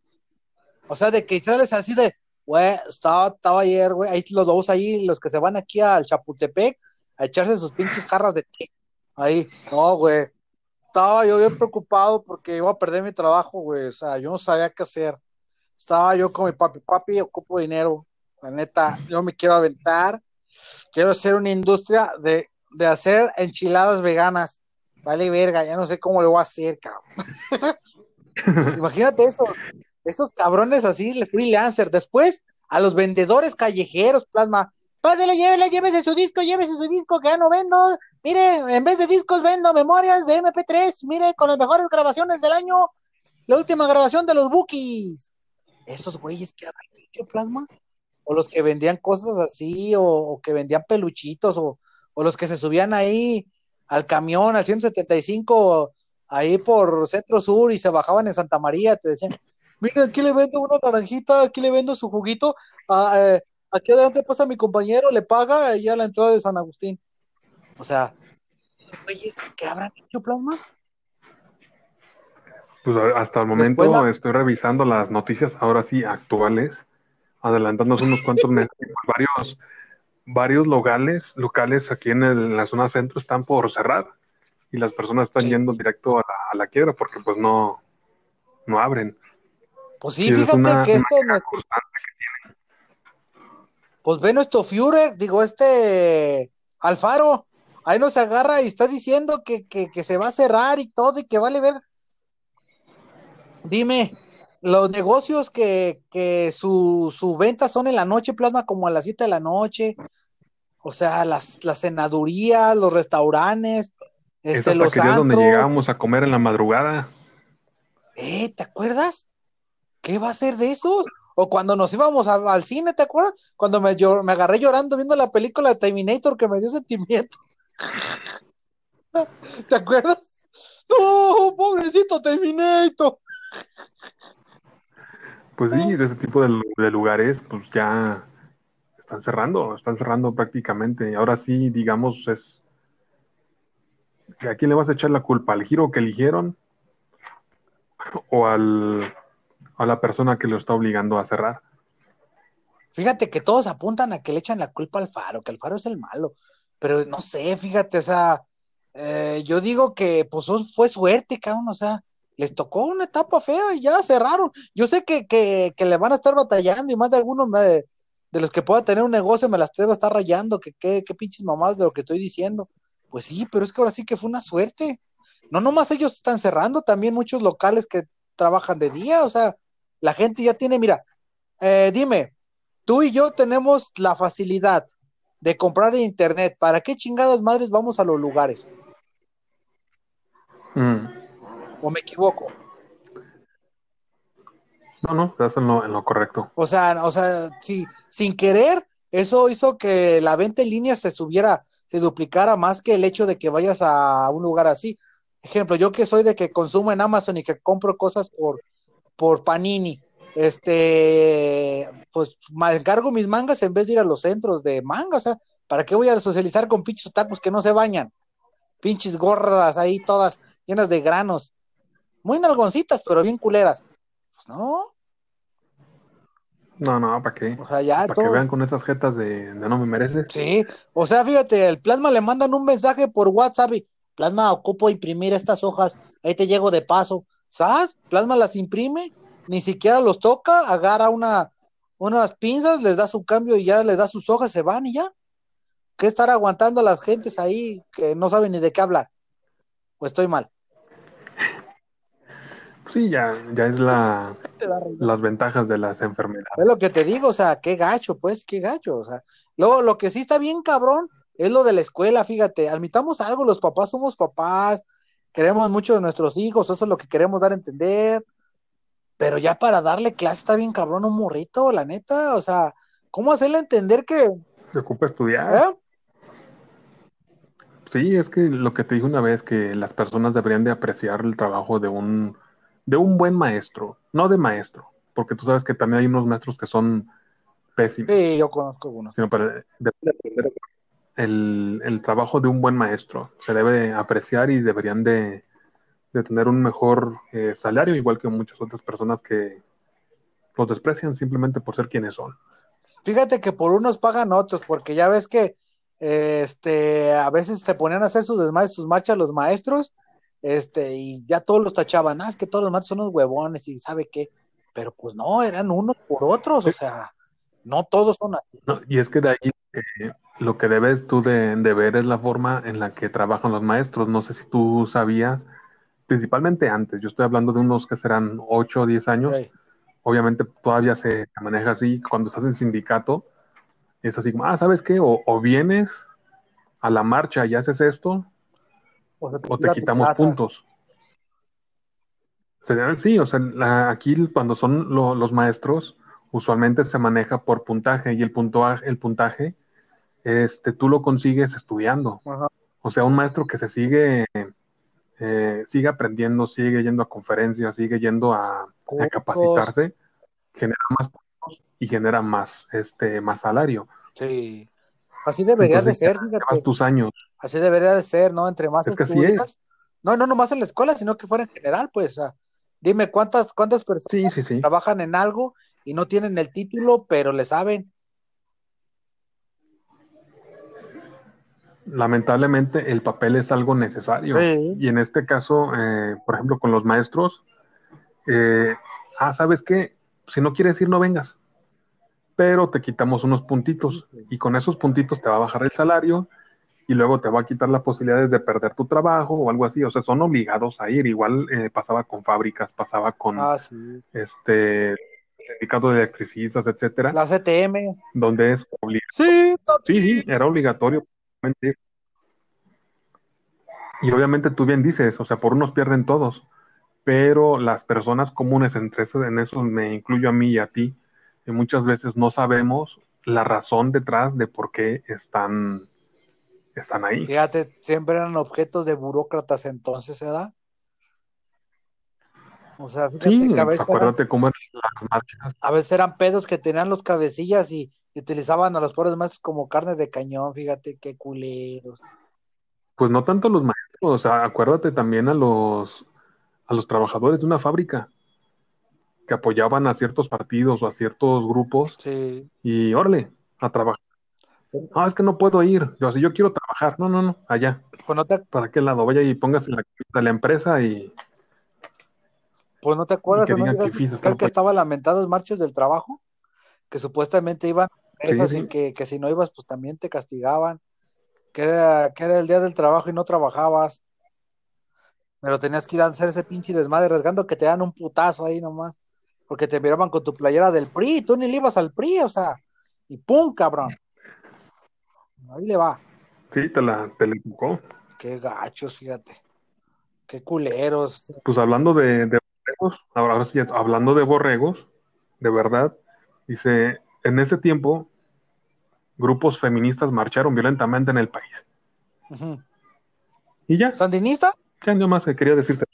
O sea, de que sales así de, güey, estaba, estaba ayer, güey, ahí los vamos ahí, los que se van aquí al Chapultepec a echarse sus pinches jarras de té. Ahí, no, güey. Estaba yo bien preocupado porque iba a perder mi trabajo, güey. O sea, yo no sabía qué hacer. Estaba yo con mi papi, papi, ocupo dinero. La neta, yo me quiero aventar. Quiero hacer una industria de, de hacer enchiladas veganas. Vale, verga, ya no sé cómo lo voy a hacer, cabrón. <laughs> Imagínate eso, esos cabrones así, el freelancer. Después, a los vendedores callejeros, plasma. Pásale, llévele, llévese su disco, llévese su disco, que ya no vendo. Mire, en vez de discos vendo memorias de MP3. Mire, con las mejores grabaciones del año. La última grabación de los Bookies. Esos güeyes que plasma. O los que vendían cosas así, o, o que vendían peluchitos, o, o los que se subían ahí al camión, al 175, ahí por Centro Sur y se bajaban en Santa María, te decían, miren, aquí le vendo una naranjita, aquí le vendo su juguito, ah, eh, aquí adelante pasa mi compañero, le paga y a la entrada de San Agustín. O sea, ¿qué habrán hecho plasma? Pues hasta el momento estoy revisando las noticias, ahora sí, actuales, adelantándonos unos cuantos meses, varios, varios locales, locales aquí en, la zona centro están por cerrar y las personas están yendo directo a la, quiebra porque pues no, no abren. Pues sí, fíjate que este Pues ve nuestro Führer, digo, este Alfaro, ahí nos agarra y está diciendo que, que, que se va a cerrar y todo y que vale ver. Dime, los negocios que, que su, su venta son en la noche, plasma como a las 7 de la noche, o sea, las, las cenadurías, los restaurantes, este, los antros. donde llegábamos a comer en la madrugada. Eh, ¿te acuerdas? ¿Qué va a ser de esos? O cuando nos íbamos al cine, ¿te acuerdas? Cuando me, me agarré llorando viendo la película de Terminator que me dio sentimiento. <laughs> ¿Te acuerdas? No, pobrecito Terminator. Pues sí, de ese tipo de, lugares, pues ya están cerrando, están cerrando prácticamente. Ahora sí, digamos, es. ¿A quién le vas a echar la culpa? ¿Al giro que eligieron? ¿O al, a la persona que lo está obligando a cerrar? Fíjate que todos apuntan a que le echan la culpa al faro, que el faro es el malo. Pero no sé, fíjate, o sea, eh, yo digo que pues fue suerte, uno, o sea, les tocó una etapa fea y ya cerraron. Yo sé que, que, que le van a estar batallando y más de algunos de los que pueda tener un negocio me las debo estar rayando, que qué pinches mamás de lo que estoy diciendo. Pues sí, pero es que ahora sí que fue una suerte. No nomás ellos están cerrando, también muchos locales que trabajan de día, o sea, la gente ya tiene, mira, eh, dime, tú y yo tenemos la facilidad de comprar en internet, ¿para qué chingadas madres vamos a los lugares? Mm. ¿O me equivoco? No, no, estás en lo, correcto. O sea, o sea, sí, sin querer, eso hizo que la venta en línea se subiera, se duplicara más que el hecho de que vayas a un lugar así. Ejemplo, yo que soy de que consumo en Amazon y que compro cosas por, por Panini, este, pues me encargo mis mangas en vez de ir a los centros de manga, o sea, ¿para qué voy a socializar con pinches tacos que no se bañan? Pinches gordas ahí todas llenas de granos muy nalgoncitas, pero bien culeras. Pues no. No, no, ¿para qué? O sea, ya Para que vean con esas jetas de, no me mereces. Sí, o sea, fíjate, el plasma le mandan un mensaje por WhatsApp y plasma, ocupo imprimir estas hojas, ahí te llego de paso. ¿Sabes? Plasma las imprime, ni siquiera los toca, agarra una, unas pinzas, les da su cambio y ya les da sus hojas, se van y ya. ¿Qué estar aguantando a las gentes ahí que no saben ni de qué hablar? Pues estoy mal. Sí, ya, ya es la, las ventajas de las enfermedades. Es lo que te digo, o sea, qué gacho, pues, qué gacho. O sea, luego lo que sí está bien cabrón es lo de la escuela, fíjate, admitamos algo, los papás somos papás, queremos mucho de nuestros hijos, eso es lo que queremos dar a entender, pero ya para darle clase está bien cabrón un morrito, la neta, o sea, ¿cómo hacerle entender que... Se ocupa estudiar. ¿Eh? Sí, es que lo que te dije una vez, que las personas deberían de apreciar el trabajo de un de un buen maestro, no de maestro, porque tú sabes que también hay unos maestros que son pésimos. Sí, yo conozco algunos. Sino para, el, el, trabajo de un buen maestro se debe apreciar y deberían de, tener un mejor eh, salario, igual que muchas otras personas que los desprecian simplemente por ser quienes son. Fíjate que por unos pagan otros, porque ya ves que este a veces se ponían a hacer sus sus marchas los maestros este, y ya todos los tachaban, ah, es que todos los matos son unos huevones y sabe qué, pero pues no, eran unos por otros, o sea, no todos son así. y es que de ahí eh, lo que debes tú de, ver es la forma en la que trabajan los maestros, no sé si tú sabías, principalmente antes, yo estoy hablando de unos que serán 8 o 10 años, obviamente todavía se maneja así, cuando estás en sindicato, es así como, ah, ¿sabes qué? O, o vienes a la marcha y haces esto, o, te, quitamos puntos. Sí, o sea, aquí cuando son los maestros, usualmente se maneja por puntaje y el puntaje, el puntaje este, tú lo consigues estudiando. Ajá. O sea, un maestro que se sigue, eh, sigue aprendiendo, sigue yendo a conferencias, sigue yendo a, a capacitarse, genera más puntos y genera más, este, más salario. Sí. Así debería Entonces, de ser, fíjate. tus años. Así debería de ser, ¿no? Entre más Es que así estudias. No, no nomás en la escuela, sino que fuera en general, pues. dime cuántas, cuántas personas Sí, sí, sí. trabajan en algo y no tienen el título, pero le saben. Lamentablemente el papel es algo necesario. Y en este caso, eh, por ejemplo, con los maestros, eh, ah, ¿sabes qué? Si no quieres ir, no vengas. Pero te quitamos unos puntitos y con esos puntitos te va a bajar el salario y luego te va a quitar las posibilidades de perder tu trabajo o algo así. O sea, son obligados a ir. Igual eh, pasaba con fábricas, pasaba con Ah, sí. este sindicato de electricistas, etcétera, La CTM. donde es obligado. Sí, Sí, sí, era obligatorio. Y obviamente tú bien dices, o sea, por unos pierden todos, pero las personas comunes entre en eso me incluyo a mí y a ti, que muchas veces no sabemos la razón detrás de por qué están, están ahí. Fíjate, siempre eran objetos de burócratas entonces, ¿verdad? O sea, fíjate Sí, que a veces, eran, acuérdate cómo eran las marchas. a veces eran pedos que tenían los cabecillas y, y utilizaban a los pobres maestros como carne de cañón, fíjate qué culeros. Pues no tanto los maestros, o sea, acuérdate también a los, a los trabajadores de una fábrica que apoyaban a ciertos partidos o a ciertos grupos Sí. y órale, a trabajar. No, es que no puedo ir. Yo, si yo quiero trabajar, no, no, no, allá. Pues no te, ¿Para qué lado? Vaya y póngase la de la empresa y pues no te acuerdas, que ¿o no que que estaban lamentados marchas del trabajo, que supuestamente iban a Sí, esas sí. y que, que si no ibas, pues también te castigaban, que era, que era el día del trabajo y no trabajabas, pero tenías que ir a hacer ese pinche desmadre, arriesgando que te dan un putazo ahí nomás, porque te miraban con tu playera del PRI, tú ni le ibas al PRI, o sea, y pum, cabrón. Ahí le va. sí, te la, te tocó. Qué gachos, fíjate. Qué culeros. Pues hablando de, de borregos, ahora sí, hablando de borregos, de verdad, dice, en ese tiempo, grupos feministas marcharon violentamente en el país. Y ya, ¿Sandinista? ya nada más que quería decirte.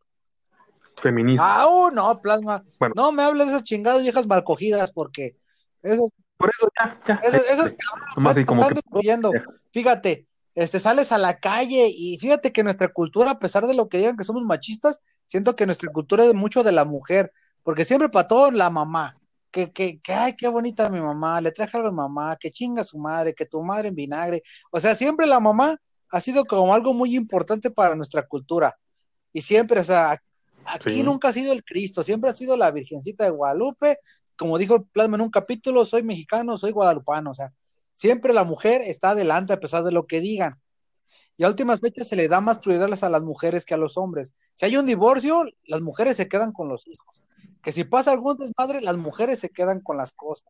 Feminista. Ah, no, plasma. Bueno. No me hables de esas chingadas viejas mal cogidas, porque esas, Por eso ya, ya. esas, esas Nomás así te como están que- destruyendo. Fíjate, este, sales a la calle y fíjate que nuestra cultura, a pesar de lo que digan que somos machistas, siento que nuestra cultura es mucho de la mujer, porque siempre para todo la mamá. Que, que, que, ay, qué bonita mi mamá, le traje algo a mi mamá, que chinga su madre, que tu madre en vinagre. O sea, siempre la mamá ha sido como algo muy importante para nuestra cultura. Y siempre, o sea, aquí Sí. nunca ha sido el Cristo, siempre ha sido la Virgencita de Guadalupe. Como dijo el Plasma en un capítulo, soy mexicano, soy guadalupano, o sea, siempre la mujer está adelante a pesar de lo que digan. Y a últimas fechas se le da más prioridades a las mujeres que a los hombres. Si hay un divorcio, las mujeres se quedan con los hijos. Que si pasa algún desmadre, las mujeres se quedan con las cosas.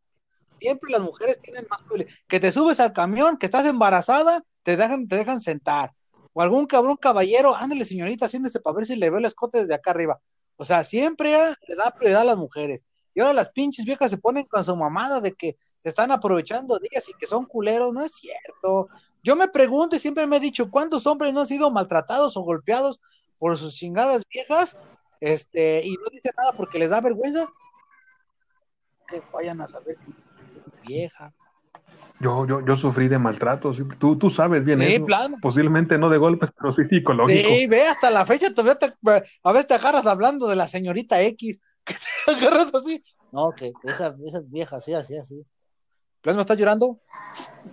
Siempre las mujeres tienen más prioridad. Que te subes al camión, que estás embarazada, te dejan, te dejan sentar. O algún cabrón caballero, ándale señorita, siéntese para ver si le veo el escote desde acá arriba. O sea, siempre ah, le da prioridad a las mujeres. Y ahora las pinches viejas se ponen con su mamada de que se están aprovechando ellas y que son culeros. No es cierto. Yo me pregunto y siempre me he dicho, ¿cuántos hombres no han sido maltratados o golpeados por sus chingadas viejas? Este, y no dicen nada porque les da vergüenza. Que vayan a saber vieja. Yo, yo, yo sufrí de maltratos. Tú, tú sabes bien Sí, eso. plasma. Posiblemente no de golpes, <laughs> pero sí psicológico. Sí, ve, hasta la fecha todavía te, a veces te agarras hablando de la señorita X, <laughs> que te agarras así. No, que esa, esa vieja, así, así, así. ¿Plasma estás llorando?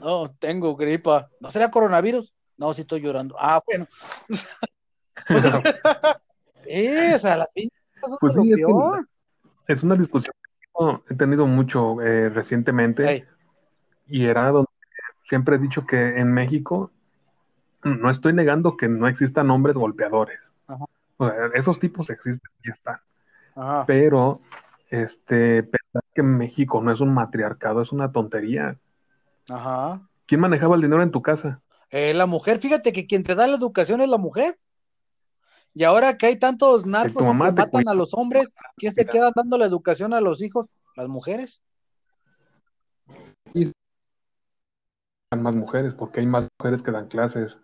No, tengo gripa. ¿No será coronavirus? No, sí estoy llorando. Ah, bueno. <laughs> Esa, la pinche. Pues sí, es, que es una discusión que he tenido mucho eh, recientemente Ey. Y era donde siempre he dicho que en México no estoy negando que no existan hombres golpeadores. Ajá. O sea, esos tipos existen y están. Ajá. Pero este pensar que México no es un matriarcado es una tontería. Ajá. ¿Quién manejaba el dinero en tu casa? Eh, la mujer, fíjate que quien te da la educación es la mujer. Y ahora que hay tantos narcos y que matan cuida. a los hombres, ¿quién se queda dando la educación a los hijos? Las mujeres. Más mujeres, porque hay más mujeres que dan clases.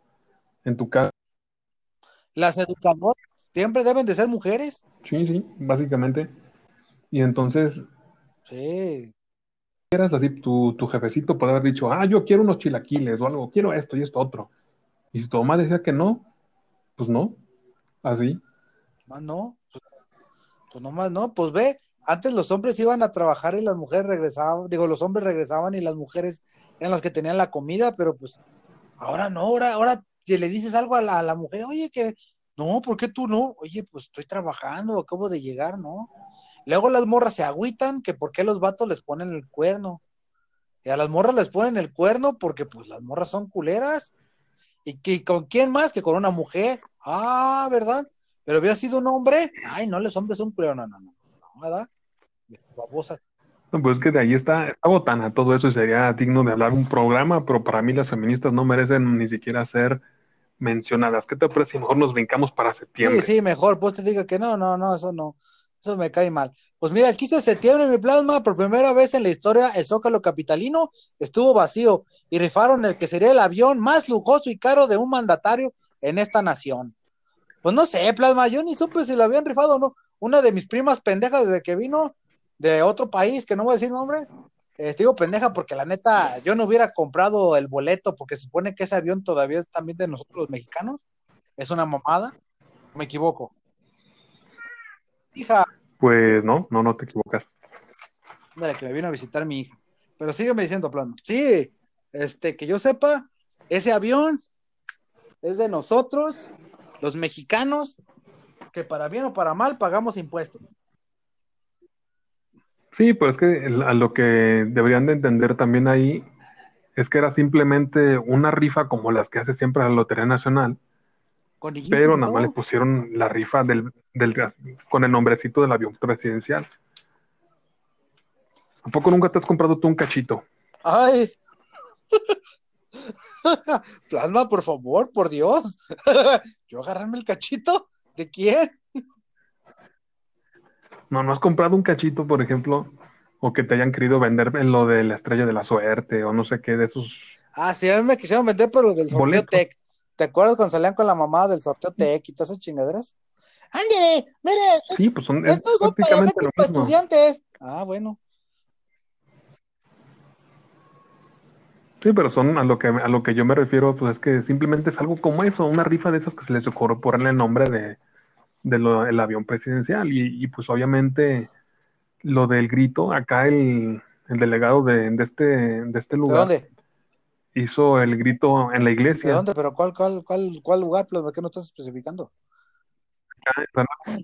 En tu caso. Las educadoras siempre deben de ser mujeres. Sí, sí, básicamente. Y entonces. Sí. Eras así, tu, tu jefecito puede haber dicho, ah, yo quiero unos chilaquiles o algo, quiero esto y esto otro. Y si tu mamá decía que no, pues no, así. Más no, pues, pues nomás no, pues ve, antes los hombres iban a trabajar y las mujeres regresaban, digo, los hombres regresaban y las mujeres eran las que tenían la comida, pero pues ahora no, ahora, ahora si le dices algo a la, mujer, oye, que no, ¿por qué tú no? Oye, pues estoy trabajando, acabo de llegar, ¿no? Luego las morras se agüitan que por qué los vatos les ponen el cuerno. Y a las morras les ponen el cuerno porque pues las morras son culeras. ¿Y que, con quién más que con una mujer? Ah, ¿verdad? Pero había sido un hombre. Ay, no, los hombres son culeros. No, no, no, no, ¿verdad? Babosa. Pues es que de ahí está, está botana todo eso y sería digno de hablar un programa, pero para mí las feministas no merecen ni siquiera ser mencionadas. ¿Qué te parece si mejor nos brincamos para septiembre? Sí, sí, mejor. Pues te diga que no, no, no, eso no. Eso me cae mal. Pues mira, el 15 de septiembre mi plasma, por primera vez en la historia, el Zócalo Capitalino estuvo vacío y rifaron el que sería el avión más lujoso y caro de un mandatario en esta nación. Pues no sé, plasma, yo ni supe si lo habían rifado o no. Una de mis primas pendejas desde que vino de otro país, que no voy a decir nombre, eh, digo pendeja porque la neta, yo no hubiera comprado el boleto porque se supone que ese avión todavía es también de nosotros los mexicanos. Es una mamada. Me equivoco. Hija. Pues no, no, no te equivocas. Dale, que me vino a visitar mi hija. Pero sígueme diciendo, plano. Sí, este, que yo sepa, ese avión es de nosotros, los mexicanos, que para bien o para mal pagamos impuestos. Sí, pues es que a lo que deberían de entender también ahí es que era simplemente una rifa como las que hace siempre la Lotería Nacional, Con pero nada más le pusieron la rifa del, del con el nombrecito del avión presidencial. ¿A poco nunca te has comprado tú un cachito? Ay. <laughs> Plasma, por favor, por Dios. <laughs> Yo agarrarme el cachito. ¿De quién? No, no has comprado un cachito, por ejemplo, o que te hayan querido vender en lo de la estrella de la suerte o no sé qué de esos. Ah, sí, a mí me quisieron vender, pero del sorteo. Tech. ¿Te acuerdas cuando salían con la mamá del sorteo Tech y todas esas chingaderas? Ándale, mire, Sí, pues son es estos son prácticamente lo mismo. estudiantes. Ah, bueno. Sí, pero son a lo que a lo que yo me refiero, pues es que simplemente es algo como eso, una rifa de esas que se les ocurre ponerle el nombre de, de lo- el avión presidencial y, y, pues obviamente lo del grito, acá el, el delegado de, de este de este ¿De lugar dónde? hizo el grito en la ¿De iglesia. dónde? ¿Pero cuál, cuál, cuál, cuál lugar, Plasma? ¿Qué no estás especificando?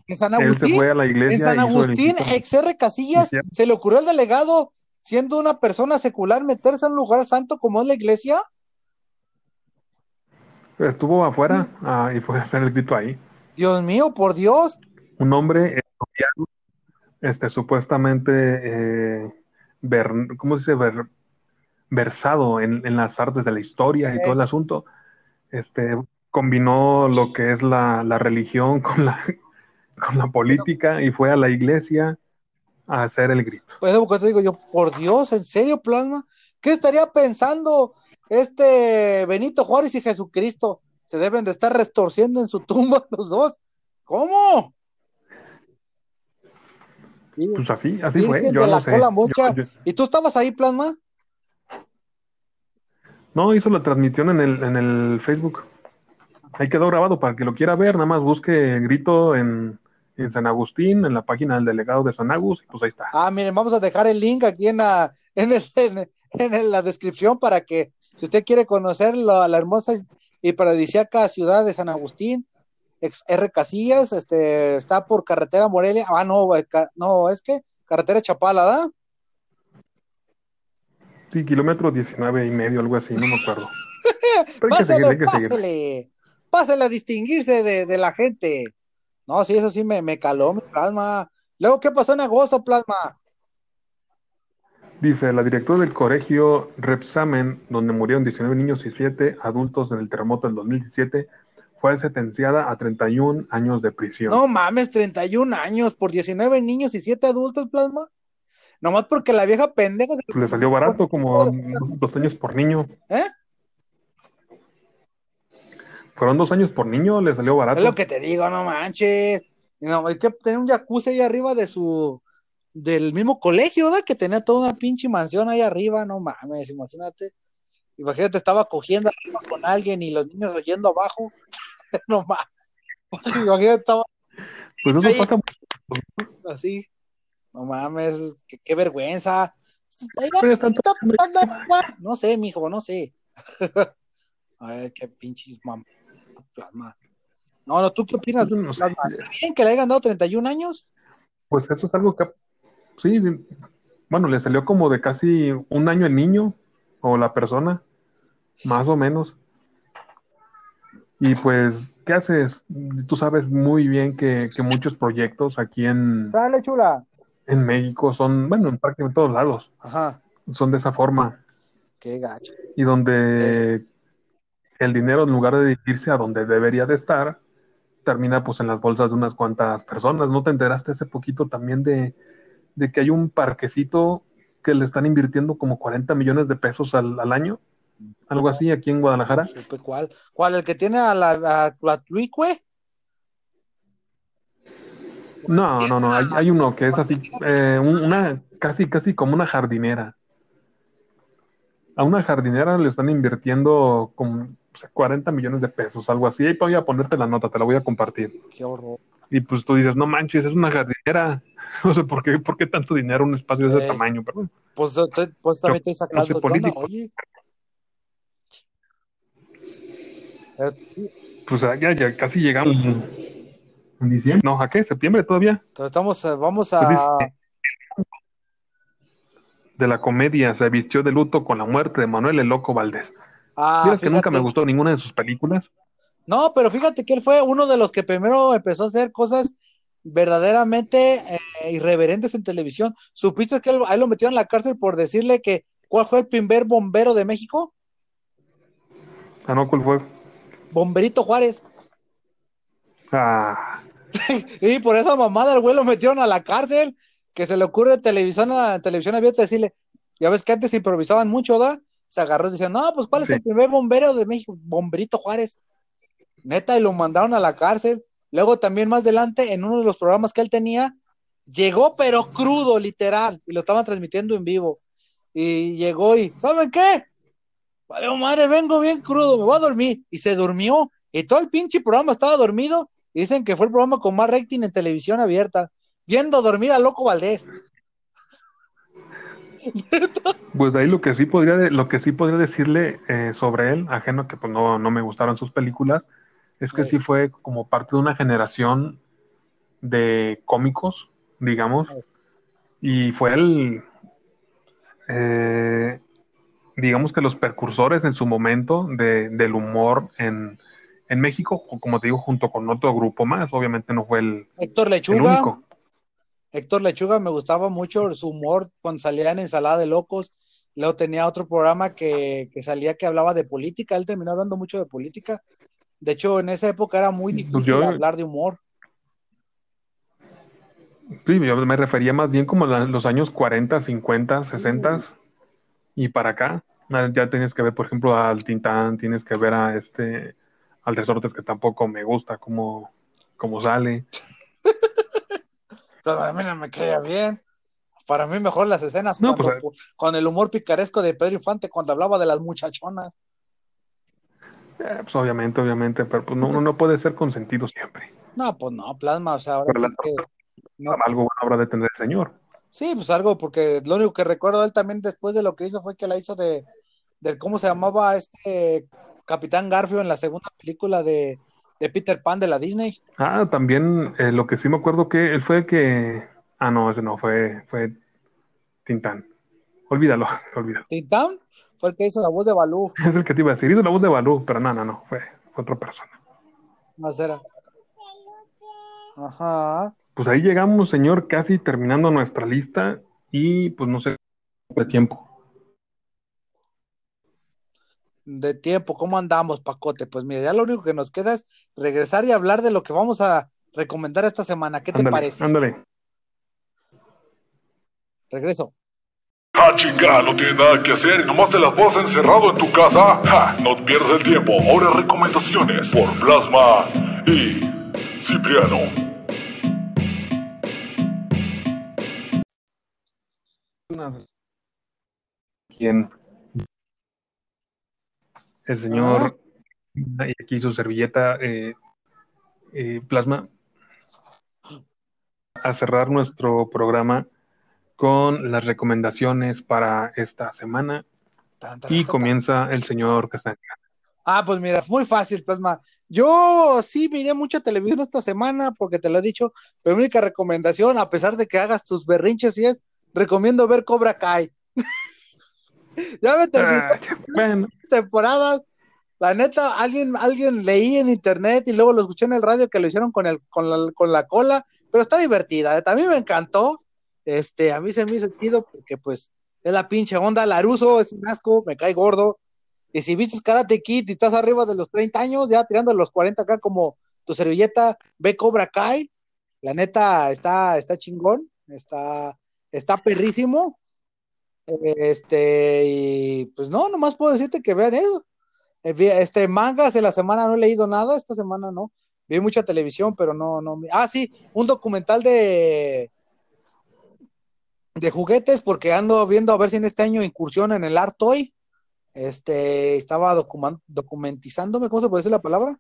En San Él se Agustín. fue a la iglesia En San Agustín, grito. ex R Casillas, se le ocurrió al delegado, siendo una persona secular, meterse en un lugar santo como es la iglesia. Estuvo afuera ah, y fue a hacer el grito ahí. Dios mío, por Dios. Un hombre estudiado, este, supuestamente, eh, ver- ¿cómo se dice? Ver- versado en, en las artes de la historia y todo el asunto, este, combinó lo que es la, la religión <laughs> con la, con la política y fue a la iglesia a hacer el grito. Pues te digo yo, por Dios, ¿en serio, Plasma? ¿Qué estaría pensando este Benito Juárez y Jesucristo? Se deben de estar restorciendo en su tumba <laughs> los dos. ¿Cómo? Pues así, así fue. Virgen Yo de no la sé. cola Yo- mucha. yo- ¿Y tú estabas ahí, Plasma? no, hizo la transmisión en el, en el Facebook. Ahí quedó grabado para que lo quiera ver. Nada más busque el grito en, en San Agustín, en la página del delegado de San Agus, y pues ahí está. Ah, miren, vamos a dejar el link aquí en la, en el- en- en la descripción para que si usted quiere conocer la, la hermosa y paradisíaca ciudad de San Agustín, ex R Casillas, este, está por carretera Morelia. Ah, no, no, es que carretera Chapala, ¿da? Sí, kilómetro 19 y medio, algo así, no me acuerdo. <laughs> Seguir, seguir. pásele, pásele a distinguirse de, de la gente. No, sí, eso sí me, me caló mi plasma. Luego, ¿qué pasó en agosto, plasma? Dice, la directora del colegio Repsamen, donde murieron 19 niños y 7 adultos en el terremoto del 2017, fue sentenciada a 31 años de prisión. No mames, 31 años por 19 niños y 7 adultos, plasma. Nomás porque la vieja pendeja se... Le salió barato, como dos años por niño. ¿Eh? Fueron dos años por niño, le salió barato. Es lo que te digo, no manches. No, hay que tener un jacuzzi ahí arriba de su del mismo colegio, ¿verdad? Que tenía toda una pinche mansión ahí arriba, no mames, imagínate. Imagínate, estaba cogiendo arriba con alguien y los niños oyendo abajo. <laughs> no mames. Imagínate, estaba. Pues eso ahí, pasa. Así. No mames, qué, qué vergüenza. Pero es tanto- No sé, mijo, no sé. <laughs> Ay, qué pinches mam. plasma. No, no, ¿tú qué opinas? No sé. Plasma? ¿Está bien que le hayan dado 31 años? Pues eso es algo que, sí, sí. bueno, le salió como de casi un año el niño o la persona, más o menos. Y pues, ¿qué haces? Tú sabes muy bien que, que muchos proyectos aquí en, Dale, chula. en México son, bueno, en prácticamente todos lados, Ajá, son de esa forma. qué gacho. Y donde el dinero, en lugar de dirigirse a donde debería de estar, termina pues en las bolsas de unas cuantas personas. ¿No te enteraste hace poquito también de, de que hay un parquecito que le están invirtiendo como 40 millones de pesos al, al año? Algo así aquí en Guadalajara. No cuál. ¿Cuál? ¿El que tiene a la, a? No, no, no, hay, hay uno que es así, eh, un- una, casi, casi como una jardinera. A una jardinera le están invirtiendo como o sea, 40 millones de pesos, algo así. Ahí voy a ponerte la nota, te la voy a compartir. Qué horror. Y pues tú dices, no manches, es una jardinera. <laughs> No sé por qué, por qué tanto dinero en un espacio de ese Eh. tamaño, bueno. Pues, te- pues también estoy sacando. sé, ¿qué onda? político. Oye. Eh, Pues ah, ya, ya casi llegamos en diciembre. No, ¿a qué? ¿Septiembre todavía? Entonces estamos, eh, vamos Pues a. dice, de la comedia se vistió de luto con la muerte de Manuel el Loco Valdés. Ah, Mira que nunca me gustó ninguna de sus películas. No, pero fíjate que él fue uno de los que primero empezó a hacer cosas verdaderamente eh, irreverentes en televisión. ¿Supiste que él, a él lo metieron en la cárcel por decirle que cuál fue el primer bombero de México? Ah, no, ¿cuál fue? Bomberito Juárez. Ah, <laughs> Y por esa mamada el güey lo metieron a la cárcel, que se le ocurre televisión, a televisión abierta decirle, ya ves que antes improvisaban mucho, ¿da? Se agarró y decían, no, pues ¿cuál es el primer bombero de México? Bomberito Juárez. Neta, y lo mandaron a la cárcel. Luego también más adelante, en uno de los programas que él tenía, llegó pero crudo, literal, y lo estaban transmitiendo en vivo. Y llegó y, ¿saben qué? Vale, madre, vengo bien crudo, me voy a dormir. Y se durmió. Y todo el pinche programa estaba dormido. Y dicen que fue el programa con más rating en televisión abierta. Viendo dormir a Loco Valdés. <laughs> pues ahí lo que sí podría, lo que sí podría decirle eh, sobre él, ajeno que pues no, no me gustaron sus películas, es que Sí. fue como parte de una generación de cómicos, digamos, y fue el, eh, digamos que los precursores en su momento de, del humor en, en México, como te digo, junto con otro grupo más, obviamente no fue el, Héctor el Lechuga. único. Héctor Lechuga me gustaba mucho su humor cuando salía en Ensalada de Locos. Luego tenía otro programa que, que salía que hablaba de política. Él terminó hablando mucho de política. De hecho, en esa época era muy difícil yo- hablar de humor. Sí, yo me refería más bien como a los años 40, 50, 60 y para acá. Ah, Ya tienes que ver, por ejemplo, al Tintán, tienes que ver a este, al Resortes, que tampoco me gusta cómo, cómo sale. <laughs> Pero a mí no me queda bien. Para mí mejor las escenas No, cuando- pues, con el humor picaresco de Pedro Infante cuando hablaba de las muchachonas. Eh, pues obviamente, obviamente, pero pues no, uno no puede ser consentido siempre. No, pues no, plasma, o sea, ahora Pero sí que... no. Algo bueno habrá de tener el señor. Sí, pues algo, porque lo único que recuerdo él también después de lo que hizo fue que la hizo de, de ¿cómo se llamaba este Capitán Garfio en la segunda película de, de Peter Pan de la Disney? Ah, también eh, lo que sí me acuerdo que él fue el que. Ah, no, ese no, fue, fue Tintán. Olvídalo, <laughs> olvídalo. Tintán fue el que hizo la voz de Balú. <laughs> Es el que te iba a decir. Hizo la voz de Balú, pero no, no, no, fue, otra persona. Más era. Ajá. Pues ahí llegamos, señor, casi terminando nuestra lista y pues no sé de tiempo. De tiempo, ¿cómo andamos, Pacote? Pues mira, ya lo único que nos queda es regresar y hablar de lo que vamos a recomendar esta semana. ¿Qué te parece? ándale. Regreso. ¡Ja, chica! ¿No tienes nada que hacer y nomás te las vas encerrado en tu casa? ¡Ja! No pierdas el tiempo. Ahora recomendaciones por Plasma y Cipriano. ¿Quién? El señor y aquí su servilleta eh, eh, Plasma a cerrar nuestro programa con las recomendaciones para esta semana Tan, tan, y tan, comienza el señor Castañeda. Ah, pues mira, muy fácil, Plasma. Yo sí miré mucha televisión esta semana porque te lo he dicho, pero mi única recomendación, a pesar de que hagas tus berrinches y es, recomiendo ver Cobra Kai. <laughs> ya me terminé Ah, <laughs> bueno, temporadas. La neta, alguien, alguien leí en internet y luego lo escuché en el radio que lo hicieron con, el, con, la, con la cola, pero está divertida. ¿eh? También me encantó. Este, a mí se me sentido porque, pues, es la pinche onda. Laruso es un asco, me cae gordo. Y si viste Karate Kid y estás arriba de los 30 años, ya tirando los 40 acá como tu servilleta, ve Cobra Kai. La neta está, está chingón, está, está perrísimo. Este, y pues no, nomás puedo decirte que vean eso. Eh, Este, mangas de la semana no he leído nada, esta semana no. Vi mucha televisión, pero no, no. Ah, sí, un documental de de juguetes, porque ando viendo a ver si en este año incursión en el Art Toy. Este, estaba documentizándome, ¿cómo se puede decir la palabra?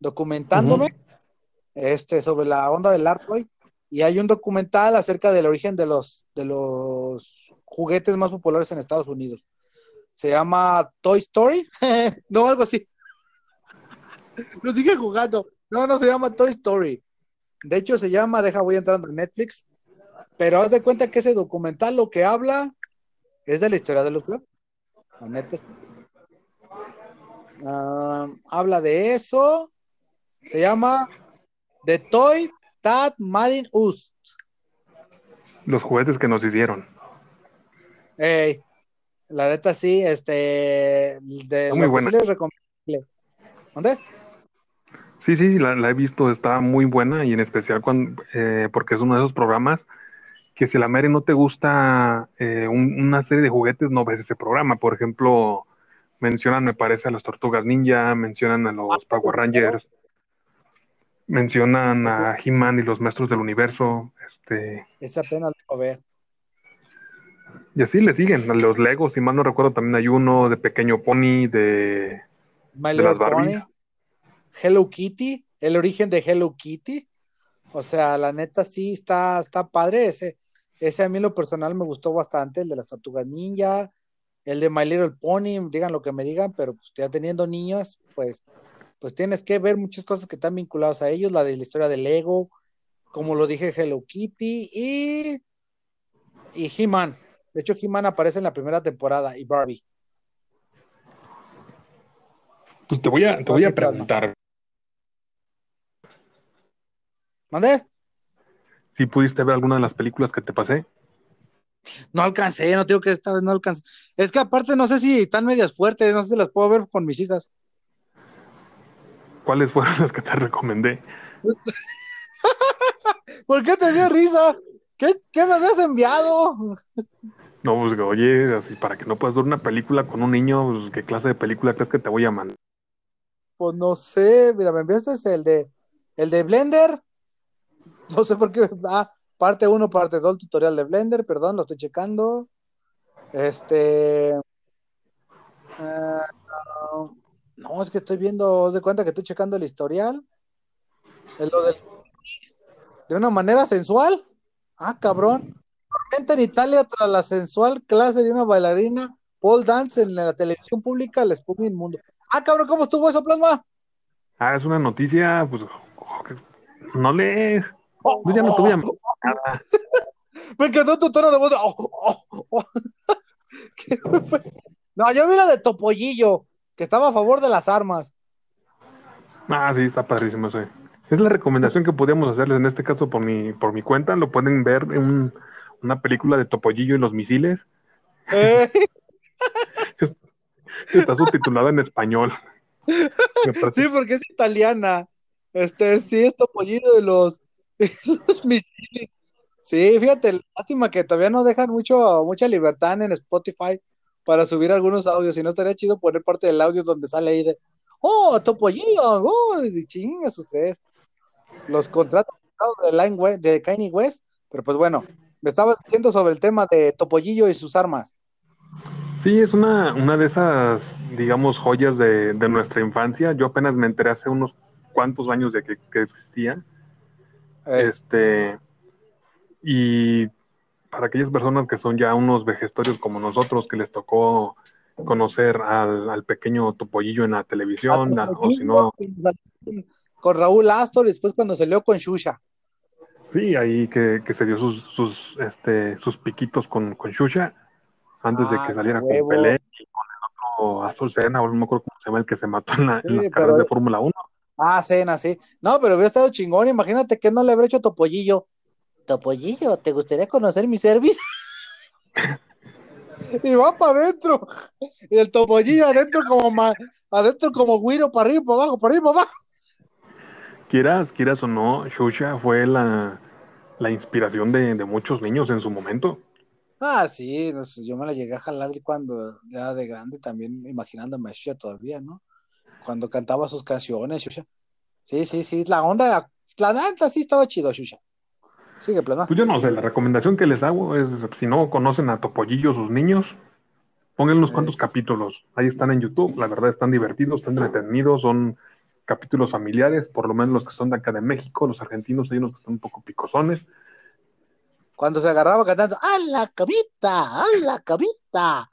Documentándome este, sobre la onda del Art Toy. Y hay un documental acerca del origen de los, de los juguetes más populares en Estados Unidos. Se llama Toy Story. <laughs> no, algo así. Lo sigue jugando. No, no se llama Toy Story. De hecho, se llama, deja, voy entrando en Netflix. Pero haz de cuenta que ese documental lo que habla es de la historia de los juegos. La neta es- Ah, habla de eso. Se llama The Toy That Made Us. los juguetes que nos hicieron. Ey, la neta sí, este, de Está muy sí buena. les recomiendo. ¿Dónde? Sí, sí, la, la he visto, está muy buena y en especial cuando, eh, porque es uno de esos programas que si a la Mary no te gusta eh, un- una serie de juguetes, no ves ese programa. Por ejemplo, mencionan, me parece, a las Tortugas Ninja, mencionan a los Power Rangers, mencionan a He-Man y los Maestros del Universo, este, lo voy a ver. y así le siguen, a los Legos, si mal no recuerdo, también hay uno de Pequeño Pony, de, de las Barbies. Pony, Hello Kitty, el origen de Hello Kitty. O sea, la neta sí está, está padre. Ese, ese a mí lo personal me gustó bastante, el de las tortugas ninja, el de My Little Pony, digan lo que me digan, pero pues ya teniendo niños, pues, pues tienes que ver muchas cosas que están vinculadas a ellos, la de la historia del Lego, como lo dije, Hello Kitty y, y He-Man. De hecho, He-Man aparece en la primera temporada y Barbie. Pues te voy a, te voy a preguntar, ¿Mandé? si pudiste ver alguna de las películas que te pasé. No alcancé, no tengo que esta vez no alcancé. Es que aparte no sé si están medias fuertes, no sé si las puedo ver con mis hijas. ¿Cuáles fueron las que te recomendé? <laughs> ¿Por qué te dio risa? ¿Qué, qué me habías enviado? No, pues oye, así para que no puedas ver una película con un niño, pues, ¿qué clase de película crees que te voy a mandar? Pues no sé, mira, me enviaste el de el de Blender. <laughs> No sé por qué. Ah, parte 1, parte 2, tutorial de Blender, perdón, lo estoy checando. Este. eh, no, es que estoy viendo, haz de cuenta que estoy checando el historial. Es lo del- de una manera sensual. Ah, cabrón. Tormenta en Italia tras la sensual clase de una bailarina pole dance en la televisión pública, la espuma inmundo. Ah, cabrón, ¿cómo estuvo eso, Plasma? Ah, es una noticia, pues no lees. Yo ya no te voy a mandar nada. <laughs> Me encantó tu tono de voz. oh, oh, oh. <laughs> ¿Qué fue? No, yo vi la de Topollillo, que estaba a favor de las armas. Ah, sí, está padrísimo ese. Es la recomendación que podíamos hacerles en este caso por mi, por mi cuenta. Lo pueden ver en un- una película de Topollillo y los misiles. Eh, <laughs> Está subtitulada en español. Sí, porque es italiana. Este, sí, es Topollillo de los, <laughs> de misiles. Sí, fíjate, lástima que todavía no dejan mucho, mucha libertad en Spotify para subir algunos audios. Si no estaría chido poner parte del audio donde sale ahí de ¡Oh, Topollillo! ¡Oh, chingas ustedes! Los contratos de, Line de Kanye West, pero pues bueno, me estaba diciendo sobre el tema de Topollillo y sus armas. Sí, es una, una de esas, digamos, joyas de, nuestra infancia. Yo apenas me enteré hace unos cuantos años de que, que existían. Eh. Este, y para aquellas personas que son ya unos vejestorios como nosotros, que les tocó conocer al, pequeño Topollillo en la televisión, o si no... Con Raúl Astor y después cuando salió con Shusha. Sí, ahí que, se dio sus, sus, este, sus piquitos con, con Shusha antes de ah, que saliera con Pelé y con el otro Azul Sena, o no me acuerdo cómo se llama el que se mató en, la, las carreras de Fórmula 1. Ah, Sena, sí. No, pero hubiera estado chingón. Imagínate que no le habría hecho Topollillo. Topollillo, ¿te gustaría conocer mi servicio? <laughs> y va para adentro. Y el Topollillo adentro como adentro como guiro, para arriba, para abajo, para arriba, para abajo. Quieras, quieras o no, Shusha fue la, la inspiración de, de muchos niños en su momento. Ah, sí, yo me la llegué a jalar cuando ya de grande también imaginándome a Shusha todavía, ¿no? Cuando cantaba sus canciones, Shusha. Sí, sí, sí, la onda, la neta sí estaba chido, Shusha. Sigue, plano. Pues yo no sé, la recomendación que les hago es, si no conocen a Topollillo sus niños, pongan unos cuantos capítulos. Ahí están en YouTube, la verdad están divertidos, están entretenidos, son capítulos familiares, por lo menos los que son de acá de México, los argentinos hay unos que están un poco picosones, cuando se agarraba cantando ¡A la camita! ¡A la camita!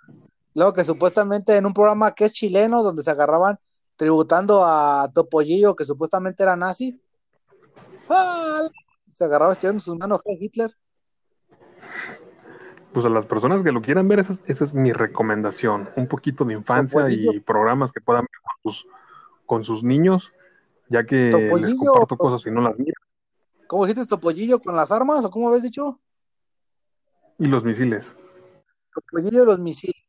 Luego que supuestamente en un programa que es chileno, donde se agarraban tributando a Topollillo, que supuestamente era nazi. ¡Ah! Se agarraba estirando sus manos a Hitler. Pues a las personas que lo quieran ver, esa es, mi recomendación. Un poquito de infancia y programas que puedan ver con sus, con sus niños, ya que les comparto cosas y no las miran. ¿Cómo dijiste Topollillo con las armas o cómo habéis dicho? Y los misiles. los misiles.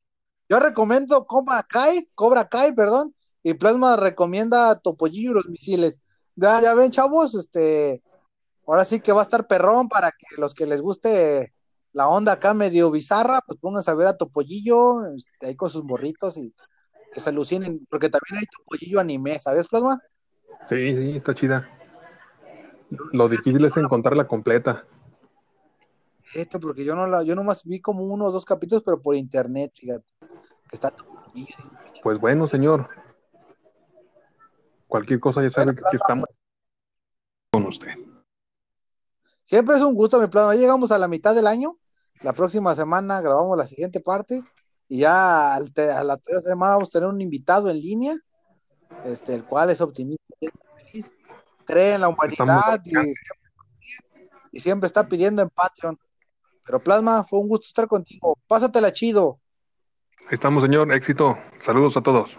Yo recomiendo Cobra Kai, Cobra Kai, perdón, y Plasma recomienda Topollillo y los misiles. Ya, ya ven, chavos, este, ahora sí que va a estar perrón para que los que les guste la onda acá medio bizarra, pues pónganse a ver a Topollillo, este, ahí con sus morritos y que se alucinen, porque también hay Topollillo anime, ¿sabes, Plasma? Sí, sí, está chida. Lo difícil es encontrarla completa esto porque yo no la, yo nomás vi como uno o dos capítulos, pero por internet, fíjate, que está Pues bueno, señor. Cualquier cosa ya sabe que aquí estamos con usted. Siempre es un gusto, mi plano. Ya llegamos a la mitad del año. La próxima semana grabamos la siguiente parte. Y ya a la tercera semana vamos a tener un invitado en línea, este, el cual es optimista, cree en la humanidad y, y siempre está pidiendo en Patreon. Pero Plasma, fue un gusto estar contigo. Pásatela chido. Ahí estamos, señor. Éxito. Saludos a todos.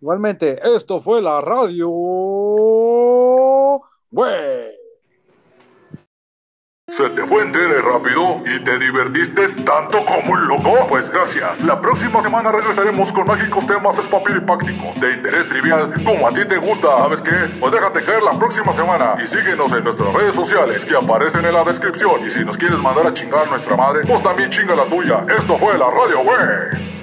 Igualmente, esto fue la radio. Güey. ¿Se te fue entero rápido y te divertiste tanto como un loco? Pues gracias. La próxima semana regresaremos con mágicos temas espapiripácticos de interés trivial como a ti te gusta. ¿Sabes qué? Pues déjate caer la próxima semana y síguenos en nuestras redes sociales que aparecen en la descripción. Y si nos quieres mandar a chingar nuestra madre, pues también chinga la tuya. Esto fue la radio, güey.